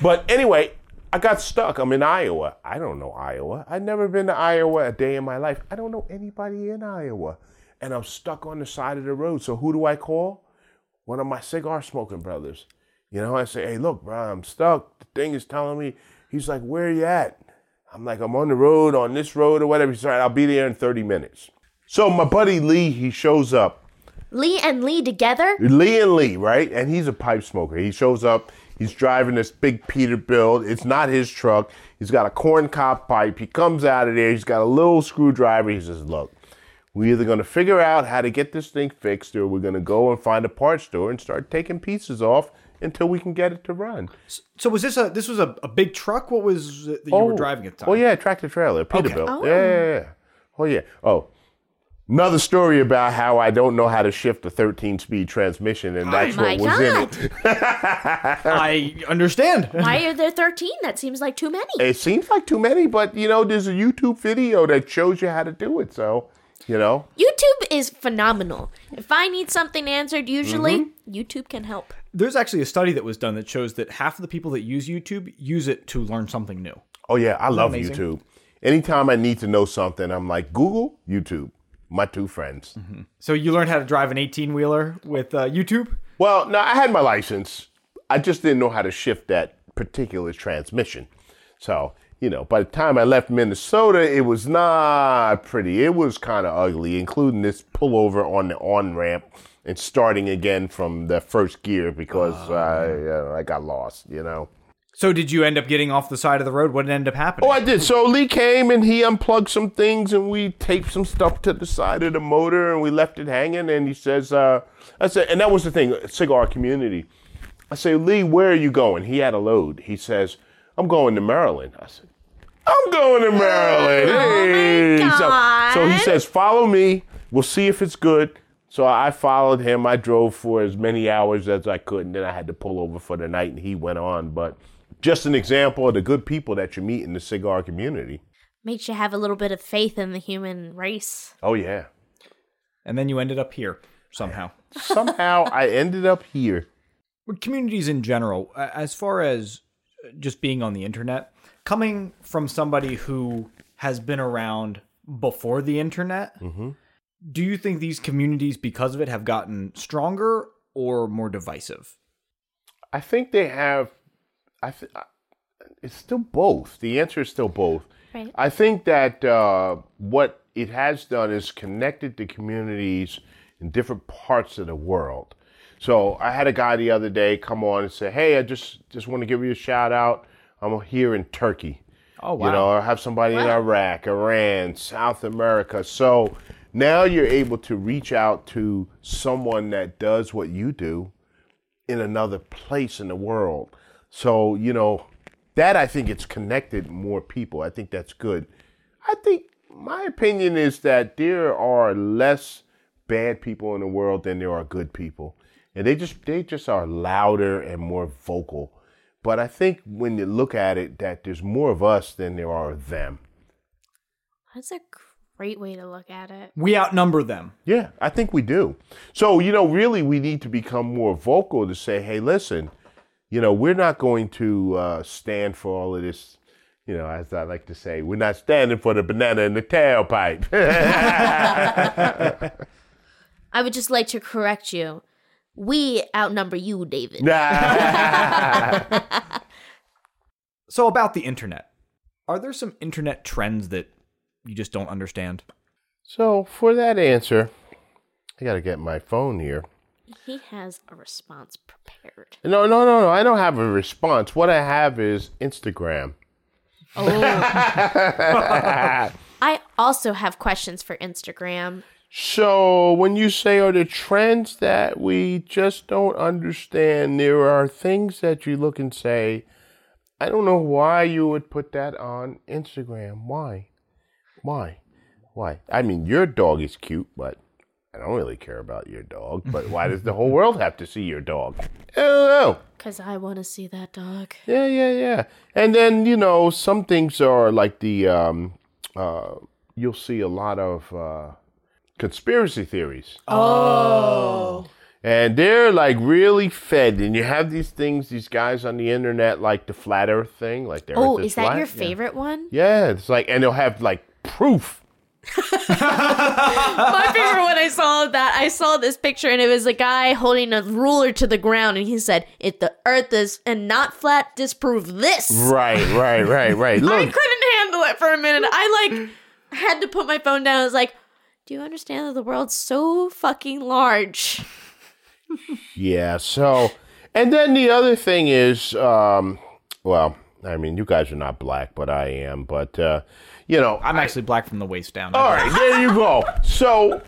but anyway, I got stuck. I'm in Iowa. I don't know Iowa. I've never been to Iowa a day in my life. I don't know anybody in Iowa, and I'm stuck on the side of the road. So who do I call? One of my cigar smoking brothers. You know, I say, "Hey, look, bro, I'm stuck. The thing is telling me." He's like, "Where you at?" I'm like, I'm on the road, on this road or whatever. He's like, I'll be there in 30 minutes. So my buddy Lee, he shows up. Lee and Lee together? Lee and Lee, right? And he's a pipe smoker. He shows up. He's driving this big Peterbilt. It's not his truck. He's got a corn cob pipe. He comes out of there. He's got a little screwdriver. He says, Look, we're either going to figure out how to get this thing fixed or we're going to go and find a parts store and start taking pieces off until we can get it to run. So was this a this was a, a big truck? What was it that you were oh. driving at the oh, time? Oh yeah, tractor trailer, Peterbilt. Oh. Yeah, yeah, yeah. Oh yeah. Oh, another story about how I don't know how to shift a 13-speed transmission, and that's my what was God. in it. I understand. Why are there 13? That seems like too many. It seems like too many, but you know, there's a YouTube video that shows you how to do it. So, you know, YouTube is phenomenal. If I need something answered, usually Mm-hmm. YouTube can help. There's actually a study that was done that shows that half of the people that use YouTube use it to learn something new. oh yeah, I love? YouTube. Anytime I need to know something, I'm like Google, YouTube. My two friends. So you learned how to drive an 18 wheeler with uh, YouTube. Well, no, I had my license. I just didn't know how to shift that particular transmission. So, you know, by the time I left Minnesota, it was not pretty. It was kind of ugly, including this pullover on the on ramp and starting again from the first gear because I, uh, I got lost, you know. So did you end up getting off the side of the road? What did end up happening? Oh, I did. So Lee came and he unplugged some things and we taped some stuff to the side of the motor and we left it hanging. And he says, uh, I said, and that was the thing, cigar community. I say, Lee, where are you going? He had a load. He says, I'm going to Maryland. I said, I'm going to Maryland. Hey. So, so he says, follow me. We'll see if it's good. So I followed him. I drove for as many hours as I could, and then I had to pull over for the night, and he went on. But just an example of the good people that you meet in the cigar community. Makes you have a little bit of faith in the human race. Oh yeah. and then you ended up here somehow. Somehow I ended up here. But communities in general, as far as uh, just being on the internet, coming from somebody who has been around before the internet, do you think these communities, because of it, have gotten stronger or more divisive? I think they have. I th- I- it's still both. The answer is still both. Right. I think that uh, what it has done is connected the communities in different parts of the world. So I had a guy the other day come on and say, "Hey, I just just want to give you a shout out. I'm here in Turkey. Oh, wow. You know, I have somebody in Iraq, Iran, South America. So now you're able to reach out to someone that does what you do in another place in the world. So, you know, that I think it's connected more people. I think that's good. I think my opinion is that there are less bad people in the world than there are good people, and they just they just are louder and more vocal. But I think when you look at it, that there's more of us than there are of them. That's a great way to look at it. We outnumber them. Yeah, I think we do. So, you know, really, we need to become more vocal to say, hey, listen, you know, we're not going to uh, stand for all of this. You know, as I like to say, we're not standing for the banana in the tailpipe. I would just like to correct you. We outnumber you, David. So about the internet. Are there some internet trends that you just don't understand? So, for that answer, I got to get my phone here. He has a response prepared. No, no, no, no. I don't have a response. What I have is Instagram. Oh. I also have questions for Instagram. So, when you say are the trends that we just don't understand, there are things that you look and say, I don't know why you would put that on Instagram. Why? Why? Why? I mean, your dog is cute, but I don't really care about your dog. But why does the whole world have to see your dog? I don't know. Because I want to see that dog. Yeah, yeah, yeah. And then, you know, some things are like the, um, uh, you'll see a lot of uh, conspiracy theories. Oh. And they're like really fed. And you have these things, these guys on the internet, like the flat earth thing. Like the Oh, earth is that flat. your Yeah. favorite one? Yeah, it's like, and they'll have like proof. My favorite one I saw that, I saw this picture and it was a guy holding a ruler to the ground and he said, If the earth is and not flat, disprove this. Right, right, right, right. I couldn't handle it for a minute. I like had to put my phone down. I was like, Do you understand that the world's so fucking large? yeah. So, and then the other thing is, um, well, I mean, you guys are not black, but I am. But uh, you know, I'm actually black from the waist down. All right, there you go. So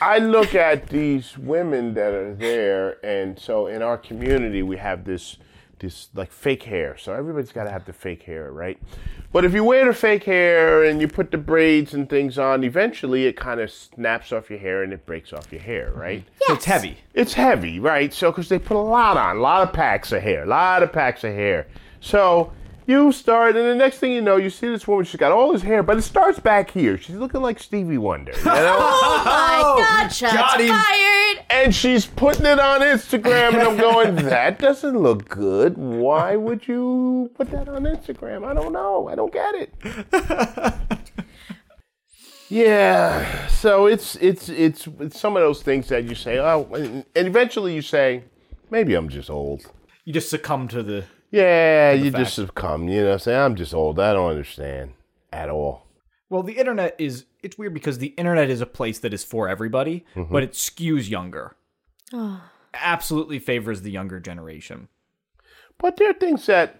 I look at these women that are there, and so in our community we have this this like fake hair. So everybody's got to have the fake hair, right? But if you wear the fake hair and you put the braids and things on, eventually it kind of snaps off your hair and it breaks off your hair, mm-hmm. right? So it's heavy. It's heavy, right? So, because they put a lot on, a lot of packs of hair, a lot of packs of hair. So, you start, and the next thing you know, you see this woman, she's got all this hair, but it starts back here. She's looking like Stevie Wonder, you know? Oh my god, shots got him. fired! and she's putting it on Instagram, and I'm going, that doesn't look good. Why would you put that on Instagram? I don't know. I don't get it. yeah. So it's it's it's it's some of those things that you say, oh, and and eventually you say, maybe I'm just old. You just succumb to the. Yeah, you fact. just succumb. You know, say I'm just old. I don't understand at all. Well, the internet is. It's weird because the internet is a place that is for everybody, mm-hmm. but it skews younger. Absolutely favors the younger generation. But there are things that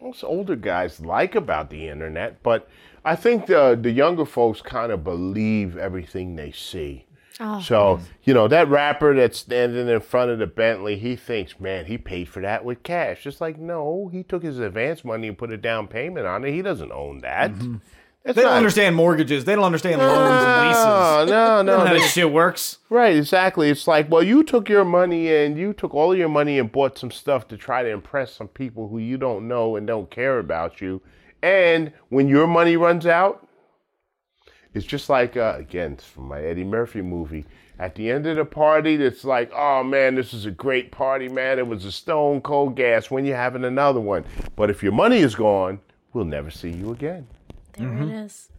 most older guys like about the internet. But I think the the younger folks kind of believe everything they see. Oh. so you know that rapper that's standing in front of the Bentley, he thinks, man, he paid for that with cash. It's like, no, he took his advance money and put a down payment on it. He doesn't own that. Mm-hmm. That's They don't understand mortgages. They don't understand loans and leases. No, no, They don't know no. how this shit works. Right, exactly. It's like, well, you took your money and you took all your money and bought some stuff to try to impress some people who you don't know and don't care about you. And when your money runs out, it's just like, uh, again, it's from my Eddie Murphy movie. At the end of the party, it's like, oh man, this is a great party, man. It was a stone cold gas. When you having another one? But if your money is gone, we'll never see you again. There it is.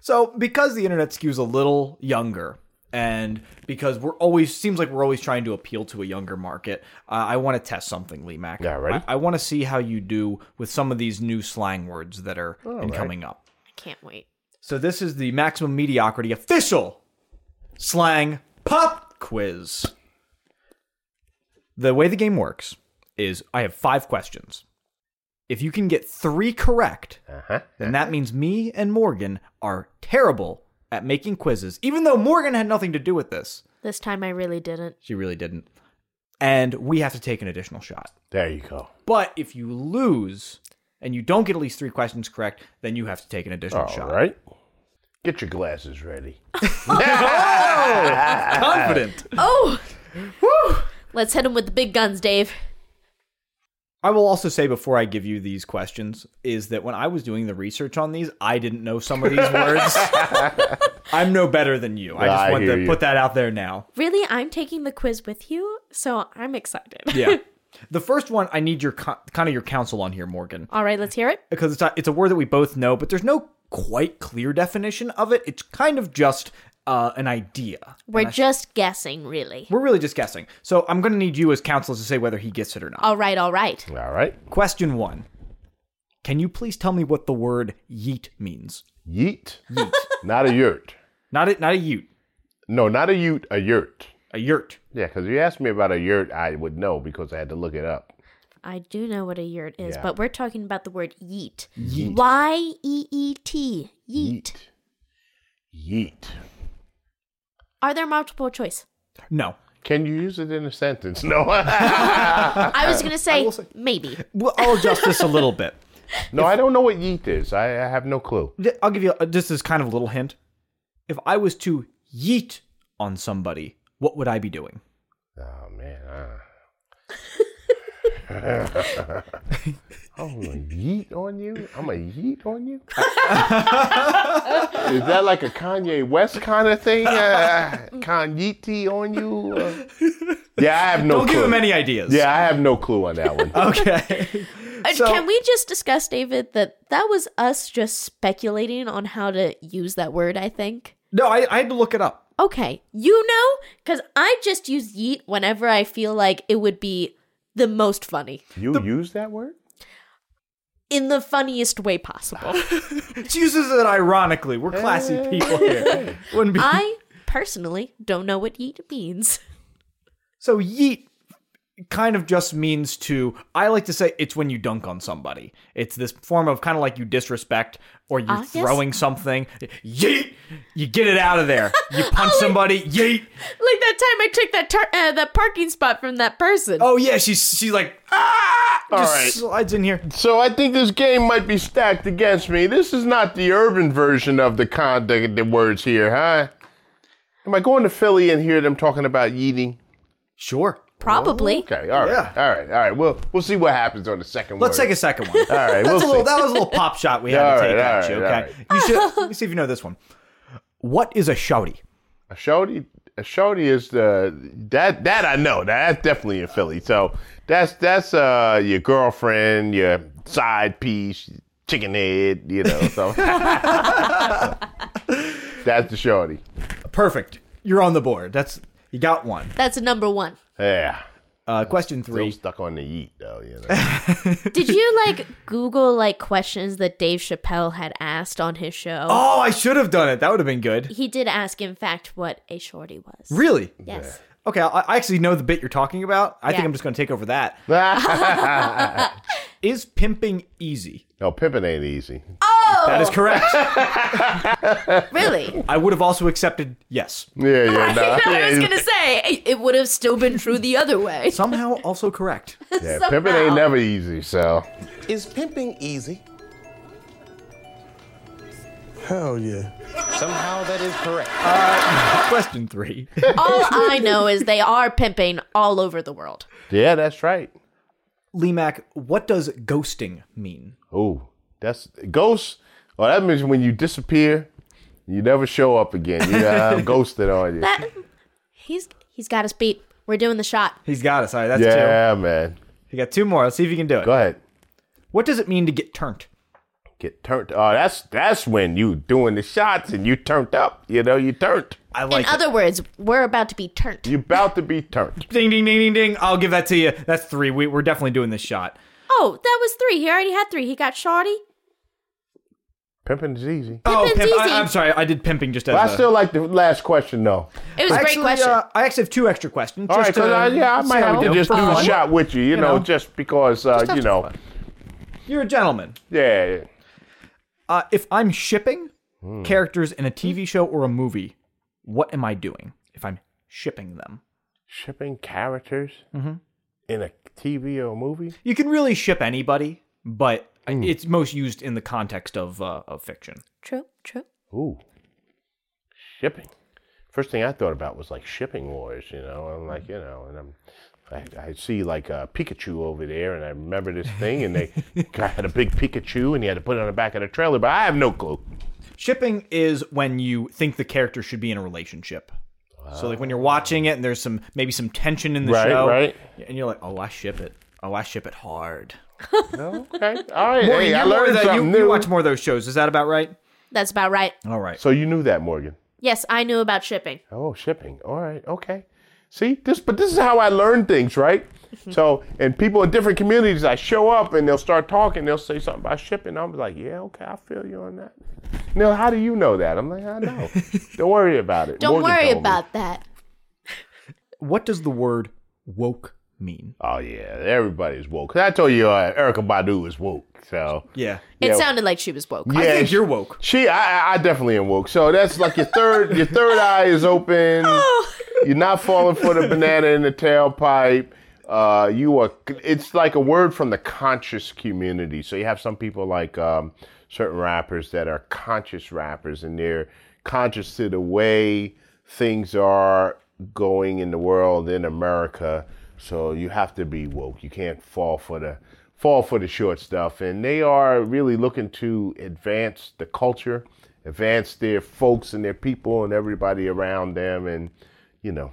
So, because the internet skews a little younger, and because we're always seems like we're always trying to appeal to a younger market, uh, I want to test something, Lee Mac. Yeah, ready? I, I want to see how you do with some of these new slang words that are been coming up. I can't wait. So this is the Maximum Mediocrity official slang pop quiz. The way the game works is I have five questions. If you can get three correct, Uh-huh. then that means me and Morgan are terrible at making quizzes, even though Morgan had nothing to do with this. This time I really didn't. She really didn't. And we have to take an additional shot. There you go. But if you lose and you don't get at least three questions correct, then you have to take an additional All shot. right. Get your glasses ready. Confident. Oh, Woo. let's hit him with the big guns, Dave. I will also say before I give you these questions is that when I was doing the research on these, I didn't know some of these words. I'm no better than you. I just I want hear to you. put that out there now. Really, I'm taking the quiz with you, so I'm excited. Yeah. The first one, I need your kind of your counsel on here, Morgan, All right, let's hear it. because it's a, it's a word that we both know, but there's no quite clear definition of it. It's kind of just uh, an idea. We're just guessing, really. We're really just guessing. So I'm going to need you as counsel to say whether he gets it or not. All right, all right. All right. Question one. Can you please tell me what the word yeet means? Yeet. Yeet. not a yurt. Not a, not a ute, No, not a ute, a yurt. a yurt. Yeah, because you asked me about a yurt, I would know because I had to look it up. I do know what a yurt is, Yeah. but we're talking about the word yeet. Y E E T. Yeet. Yeet. Yeet. Are there multiple choice? No. Can you use it in a sentence? No. I was gonna say, will say- maybe. Well, I'll adjust this a little bit. no, I don't know what yeet is. I, I have no clue. I'll give you a, this is kind of a little hint. If I was to yeet on somebody, what would I be doing? Oh man. Uh. I'm gonna yeet on you. I'm gonna yeet on you. Is that like a Kanye West kind of thing? Uh, Kanye on you? Uh, yeah, I have no Don't clue. give him any ideas. yeah, I have no clue on that one. Okay. Uh, So- Can we just discuss, David, that that was us just speculating on how to use that word, I think? no, I, I had to look it up. Okay, you know? Because I just use yeet whenever I feel like it would be the most funny. You use that word? In the funniest way possible. She uses it ironically. We're classy people here. Wouldn't be I personally don't know what yeet means. so yeet kind of just means to I like to say it's when you dunk on somebody. It's this form of kind of like you disrespect or you're yes. throwing something. Yeet! You get it out of there. You punch somebody, yeet. Like that time I took that tar- uh, that parking spot from that person. Oh yeah, she's she's like ah All just right. slides in here. So I think this game might be stacked against me. This is not the urban version of the con the, the words here, huh? Am I going to Philly and hear them talking about yeeting? Sure. Probably. Okay, all right, Yeah. all right, all right. We'll we'll see what happens on the second Let's word. take a second one. All right, That's we'll a little, see. that was a little pop shot we had All to right, take all at right, you, all okay? right. You should let me see if you know this one. What is a shouty? A shorty, a shorty is the that that I know. That's definitely in Philly. So that's that's uh your girlfriend, your side piece, chicken head, you know. So that's the shorty. Perfect. You're on the board. That's you got one. That's number one. Yeah. Uh, question Still three. stuck on the yeet though, you know. Did you like Google like questions that Dave Chappelle had asked on his show? Oh, I should have done it. That would have been good. He did ask, in fact, what a shorty was. Really? Yes. Okay, I, I actually know the bit you're talking about. I think I'm just going to take over that. Is pimping easy? no, pimping ain't easy. That is correct. Really? I would have also accepted yes. Yeah, yeah, no. I was gonna say it- it would have still been true the other way. Somehow also correct. yeah, pimping ain't never easy. So Is pimping easy? Hell yeah. Somehow that is correct. Uh, question three. All I know is they are pimping all over the world. yeah, that's right. Lee Mac, what does ghosting mean? Ooh, that's ghosts. Well, that means when you disappear, you never show up again. You got ghosted on you. That he's he's got us beat. We're doing the shot. He's got it. Sorry, that's two. Yeah, man. You got two more. Let's see if you can do it. Go ahead. What does it mean to get turned? Get turned. Oh, that's that's when you doing the shots and you turned up. You know, you turned. I In like it. other words, we're about to be turned. You're about to be turned. Ding, ding, ding, ding, ding. I'll give that to you. That's three. We, we're definitely doing this shot. Oh, that was three. He already had three. He got shorty. Pimping is easy. Oh, Pimping's pimp. I, easy. I'm sorry. I did pimping just as But I a- still like the last question though. It was a great Actually, question. Uh, I actually have two extra questions. All right, just because to I, yeah, I see might how have we to just For do the fun. shot with you. You, know, know. just because uh, have you some know, fun. You're a gentleman. yeah. Uh, if I'm shipping Hmm. characters in a TV show or a movie, what am I doing if I'm shipping them? Shipping characters Mm-hmm. in a TV or a movie. You can really ship anybody, but Hmm. it's most used in the context of uh, of fiction. true, true. Ooh, shipping. First thing I thought about was like shipping wars, you know. I'm like, you know, and I'm. I, I see like a Pikachu over there, and I remember this thing, and they guy had a big Pikachu, and he had to put it on the back of the trailer, but I have no clue. Shipping is when you think the character should be in a relationship. So like when you're watching it and there's some maybe some tension in the Right, show, right. and you're like, oh, I ship it. Oh, I ship it hard. Okay, all right. Morgan, hey, I you're learned that- something you, new. you watch more of those shows. Is that about right? That's about right. All right. So you knew that, Morgan. Yes, I knew about shipping. Oh, shipping. All right. Okay. See this, but this is how I learn things, right? so, and people in different communities, I show up and they'll start talking. They'll say something about shipping. I'm like, yeah, okay, I feel you on that. Neil, how do you know that? I'm like, I know. Don't worry about it. Don't Morgan worry told me. about that. What does the word woke mean? Oh yeah, everybody's woke. I told you, uh, Erykah Badu is woke. So Yeah. It Yeah. sounded like she was woke. I think you're woke. She, I, I- I definitely am woke. So that's like your third, your third eye is open. Oh. You're not falling for the banana in the tailpipe. Uh, you are. It's like a word from the conscious community. So you have some people like um, certain rappers that are conscious rappers, and they're conscious to the way things are going in the world in America. So you have to be woke. You can't fall for the fall for the short stuff. And they are really looking to advance the culture, advance their folks and their people and everybody around them. And you know,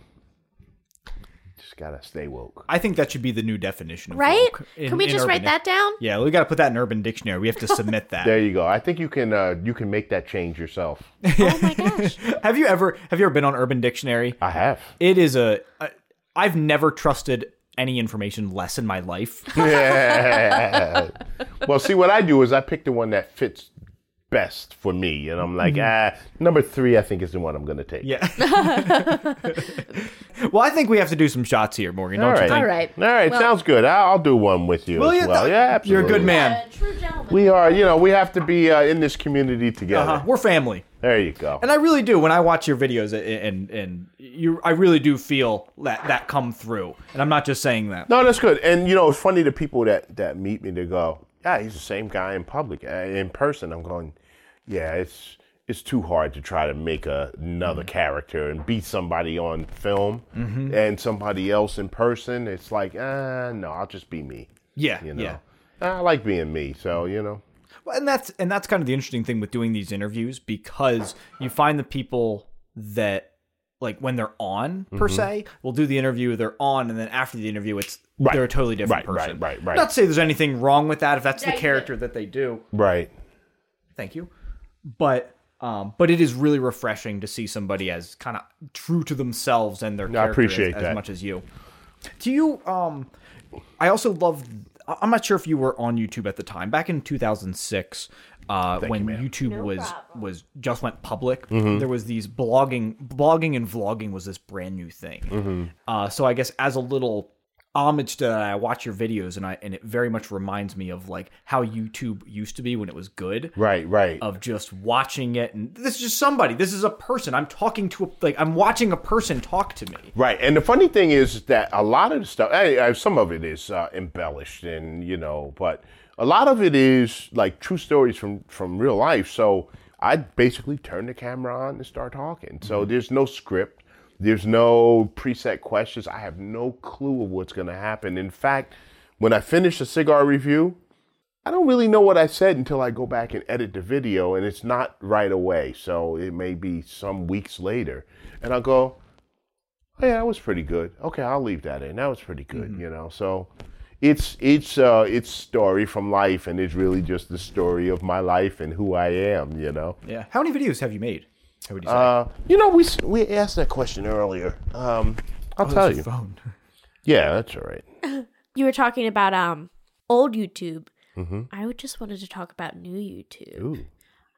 just gotta stay woke. I think that should be the new definition of Right? woke in- Can we just write that down? Yeah, we got to put that in Urban Dictionary. We have to submit that. There you go. I think you can uh, you can make that change yourself. Oh my gosh. have you ever have you ever been on Urban Dictionary? I have. It is a. a I've never trusted any information less in my life. Yeah. well, see, what I do is I pick the one that fits best for me, and I'm like, ah, number three, I think is the one I'm gonna take. Yeah. well, I think we have to do some shots here, Morgan. Don't All you right. think? All right. All right, Well- sounds good. I'll, I'll do one with you Will as you? well. Yeah, absolutely. You're a good man. true gentleman. We are, you know, we have to be uh, in this community together. Uh-huh. We're family. There you go. And I really do when I watch your videos and and, you I really do feel that that come through. And I'm not just saying that. No, that's good. And you know, it's funny the people that that meet me they go, "Yeah, he's the same guy in public, uh, in person." I'm going, "Yeah, it's it's too hard to try to make a, another Mm-hmm. character and be somebody on film and somebody else in person. It's like, ah, no, I'll just be me. Yeah, You know, yeah. I like being me. So you know, Well, and that's and that's kind of the interesting thing with doing these interviews because you find the people that like when they're on per se will do the interview they're on and then after the interview it's Right. they're a totally different Right, right, person right, right. not to say there's anything wrong with that if that's the Yeah, you character that they do right? thank you but um but it is really refreshing to see somebody as kind of true to themselves and their character appreciate as, that. as much as you do you um i also love i'm not sure if you were on youtube at the time back in 2006 uh, when ma'am. YouTube was was just went public, there was these blogging, blogging and vlogging was this brand new thing. Uh, so I guess as a little homage to that, I watch your videos and I and it very much reminds me of like how YouTube used to be when it was good Right, right. of just watching it and this is just somebody this is a person i'm talking to a, like i'm watching a person talk to me Right, and the funny thing is that a lot of the stuff, eh, eh, some of it is uh, embellished, and you know, but a lot of it is like true stories from from real life. So I basically turn the camera on and start talking. So there's no script, there's no preset questions. I have no clue of what's going to happen. In fact, when I finish a cigar review, I don't really know what I said until I go back and edit the video, and it's not right away. So it may be some weeks later, and I'll go, oh yeah, that was pretty good. Okay, I'll leave that in. That was pretty good, you know. So it's it's uh it's story from life and it's really just the story of my life and who I am, you know. yeah how many videos have you made how would you say Uh you know we we asked that question earlier. Um I'll tell you. your phone Yeah, that's all right. You were talking about um old YouTube. Mm-hmm. I would just wanted to talk about new YouTube. Ooh.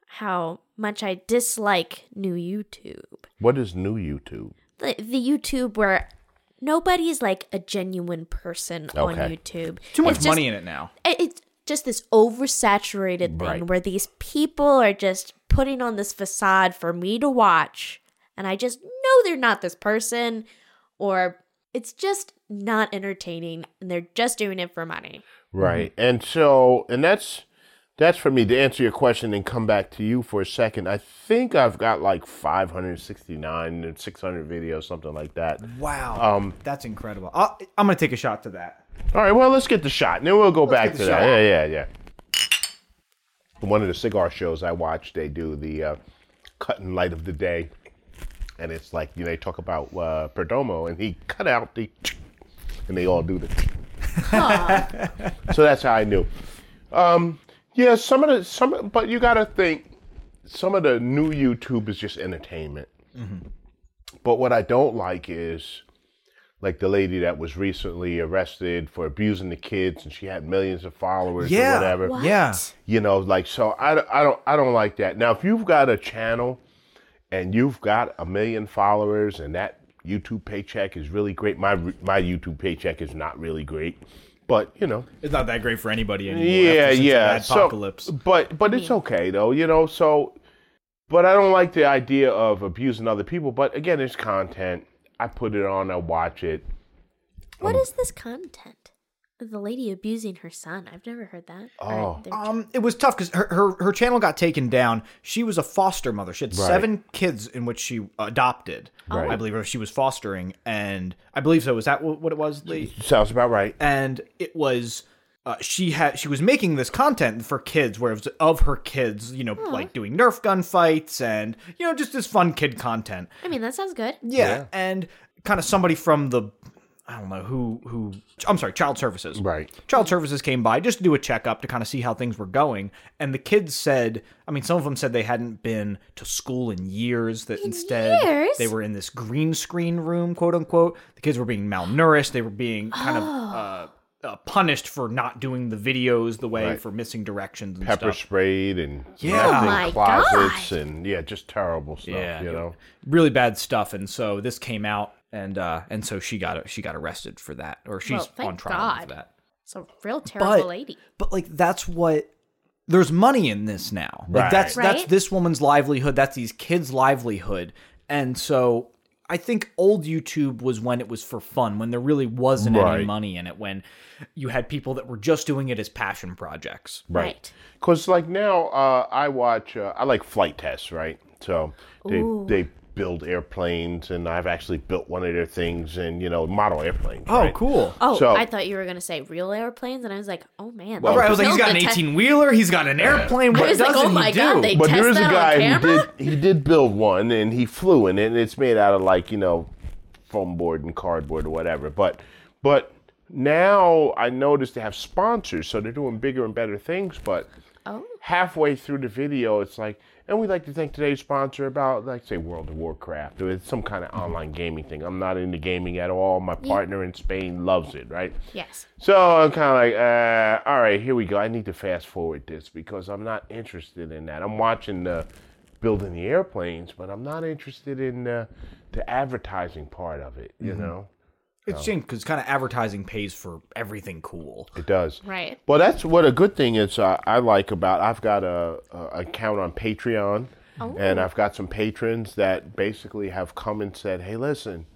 How much I dislike new YouTube. What is new YouTube? The the YouTube where nobody's like a genuine person on YouTube. too much It's just- money in it now it- it's just this oversaturated thing where these people are just putting on this facade for me to watch and i just know they're not this person or it's just not entertaining and they're just doing it for money Right. And so and that's that's for me to answer your question and come back to you for a second. I think I've got like 569 and 600 videos, something like that. Wow. Um, That's incredible. I'll, I'm going to take a shot to that. All right, well, let's get the shot, and then we'll go back to that. shot. Yeah, yeah, yeah. One of the cigar shows I watch, they do the uh, cutting light of the day, and it's like you know they talk about uh, Perdomo, and he cut out the, and they all do the. so that's how I knew. Um, yeah, some of the some, but you got to think, some of the new YouTube is just entertainment. But what I don't like is like the lady that was recently arrested for abusing the kids and she had millions of followers or whatever. Yeah. You know, like so I, don't- I don't I don't like that. Now if you've got a channel and you've got a million followers and that YouTube paycheck is really great. My my YouTube paycheck is not really great. But, you know, It's not that great for anybody anymore. yeah, after yeah. the So, apocalypse. but but it's okay though, you know. So, but I don't like the idea of abusing other people. But again, it's content. I put it on. I watch it. What Um, is this content? The lady abusing her son. I've never heard that. Oh. Um, it was tough because her, her her channel got taken down. She was a foster mother. She had Right. seven kids in which she adopted. Right. I believe, or she was fostering, and I believe so. Was that what it was? Lee? Sounds about right. and it was uh, she had she was making this content for kids where it was of her kids you know like doing nerf gun fights and you know just this fun kid content I mean, that sounds good. yeah, and kind of somebody from the i don't know who who i'm sorry child services Right. child services came by just to do a checkup to kind of see how things were going and the kids said i mean some of them said they hadn't been to school in years that instead years? they were in this green screen room quote unquote the kids were being malnourished they were being kind of uh, uh, punished for not doing the videos the way Right. for missing directions and Pepper stuff sprayed and Yeah. left Oh my closets and yeah, just terrible stuff. yeah, you know. really bad stuff and so this came out and uh and so she got she got arrested for that or she's Well, thank on trial for that It's a real terrible but lady. but like that's what there's money in this now like Right. that's that's Right? this woman's livelihood that's these kids livelihood and so i think old youtube was when it was for fun when there really wasn't any money in it when you had people that were just doing it as passion projects Right. Because like now, uh, I watch. Uh, I like Flite Tests, right? So they they build airplanes, and I've actually built one of their things, and you know, model airplanes. oh right? cool Oh, So- I thought you were going to say real airplanes, and I was like, oh man. Well, all right i was like he's got an the te- 18 wheeler he's got an airplane what I was doesn't oh my he do God, they But test there is a that on guy who did he did build one, and he flew in it, and it's made out of like you know, foam board and cardboard or whatever. But but now I noticed they have sponsors, so they're doing bigger and better things. But Oh. halfway through the video, it's like, and we'd like to thank today's sponsor about, like, say, World of Warcraft or it's some kind of online gaming thing. I'm not into gaming at all. My partner in Spain loves it, right? Yes. So I'm kind of like, uh, all right, here we go. I need to fast forward this because I'm not interested in that. I'm watching the building the airplanes, but I'm not interested in the, the advertising part of it. You know, it's shame because kind of advertising pays for everything cool it does. Right. Well, that's what a good thing is. Uh, I like about. I've got a, a account on Patreon, and I've got some patrons that basically have come and said, "Hey, listen,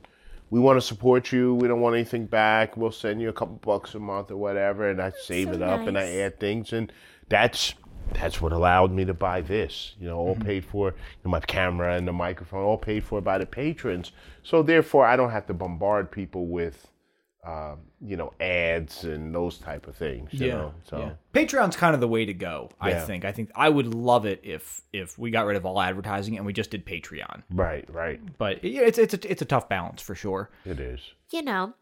we want to support you. We don't want anything back. We'll send you a couple bucks a month or whatever." And I save so it up and I add things, and that's that's what allowed me to buy this. You know, all paid for. You know, my camera and the microphone, all paid for by the patrons. So therefore, I don't have to bombard people with. Um, you know, ads and those type of things. You know, so Patreon's kind of the way to go. I Yeah. think. I think I would love it if if we got rid of all advertising and we just did Patreon. right, right, But yeah, it's it's a, it's a tough balance for sure. it is. You know,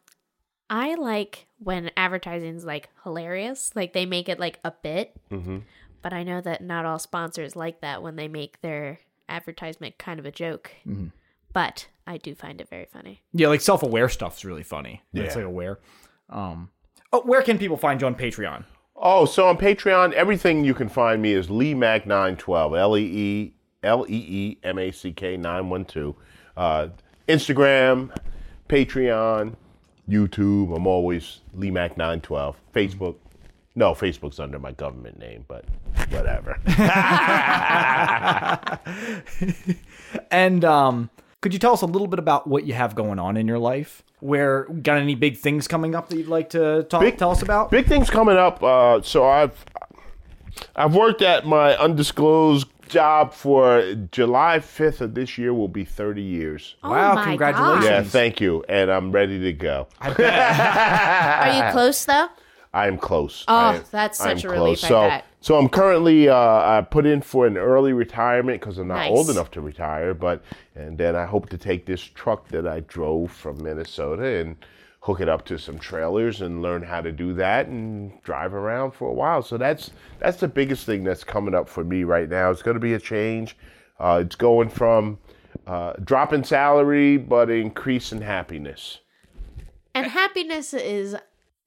I like when advertising's like hilarious. Like they make it like a bit. Mm-hmm. But I know that not all sponsors like that when they make their advertisement kind of a joke. Mm-hmm. But I do find it very funny. Yeah, like self aware stuff's really funny. It's Yeah. like aware. Um, oh, where can people find you on Patreon? Oh, so on Patreon, everything you can find me is Lee Mack nine twelve L E E L E E M A C K nine one two. Uh, Instagram, Patreon, YouTube. I'm always Lee Mack nine twelve. Facebook. No, Facebook's under my government name, but whatever. And um, could you tell us a little bit about what you have going on in your life? Where got any big things coming up that you'd like to talk, Big- tell us about? Big things coming up. Uh, so I've I've worked at my undisclosed job for July 5th of this year will be 30 years. Oh Wow, my congratulations. Yeah, thank you. And I'm ready to go. Are you close though? I am close. Oh, am- that's such a relief, I So, so I'm currently uh, I put in for an early retirement because I'm not Nice. old enough to retire. But and then I hope to take this truck that I drove from Minnesota and hook it up to some trailers and learn how to do that and drive around for a while. So that's that's the biggest thing that's coming up for me right now. It's going to be a change. Uh, it's going from uh, drop in salary but increasing happiness. And happiness is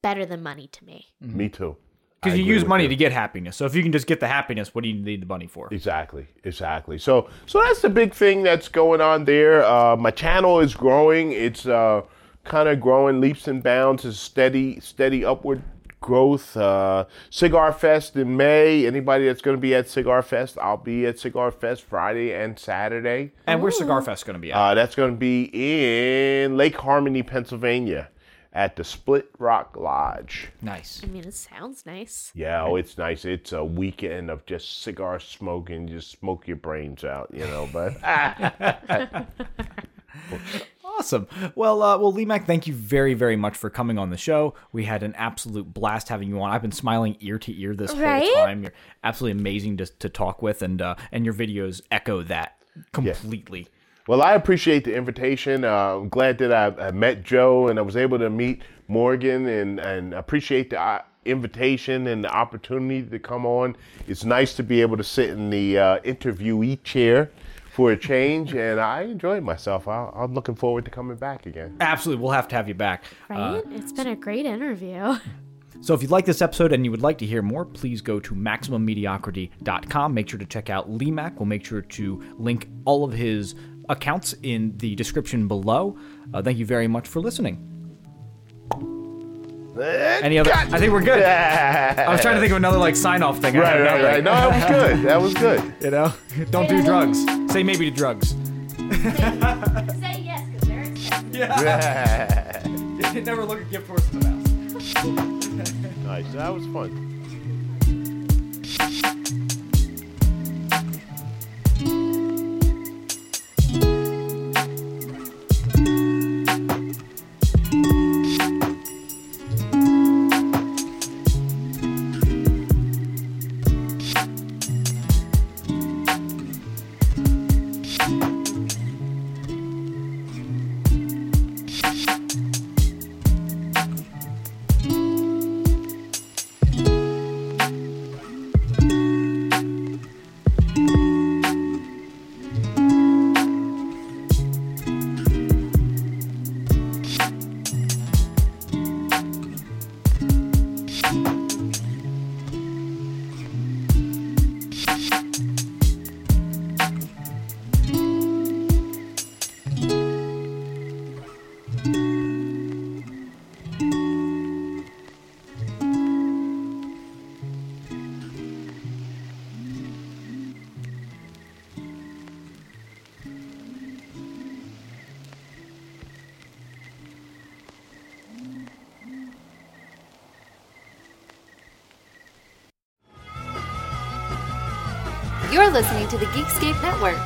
better than money to me. Me too. Because you use money you. to get happiness. So if you can just get the happiness, what do you need the money for? Exactly, exactly. So, so that's the big thing that's going on there. Uh, my channel is growing. It's uh, kind of growing leaps and bounds. It's steady, steady upward growth. Uh, Cigar Fest in May. Anybody that's going to be at Cigar Fest, I'll be at Cigar Fest Friday and Saturday. And where's Cigar Fest going to be at? Uh, that's going to be in Lake Harmony, Pennsylvania, at the Split Rock Lodge. nice. I mean, it sounds nice. Yeah, oh, it's nice. It's a weekend of just cigar smoking, just smoke your brains out, you know. But Awesome. Well, uh, well, Lee Mack, thank you very, very much for coming on the show. We had an absolute blast having you on. I've been smiling ear to ear this Right? whole time. You're absolutely amazing to, to talk with, and uh, and your videos echo that completely. Well, I appreciate the invitation. Uh, I'm glad that I, I met Joe and I was able to meet Morgan, and and appreciate the uh, invitation and the opportunity to come on. It's nice to be able to sit in the uh, interviewee chair for a change, and I enjoyed myself. I, I'm looking forward to coming back again. Absolutely, we'll have to have you back. Right? it's been a great interview. So if you'd like this episode and you would like to hear more, please go to MaximumMediocrity.com. Make sure to check out Lee Mack. We'll make sure to link all of his accounts in the description below. Uh, thank you very much for listening. Any other? I think we're good. I was trying to think of another like sign off thing. I Right, don't right, right. No, that was good. That was good. You know, don't do drugs. Say maybe to drugs. Say yes, because they're expensive. Yeah. Never look a gift horse in the mouth. nice. That was fun. The Geekscape Network.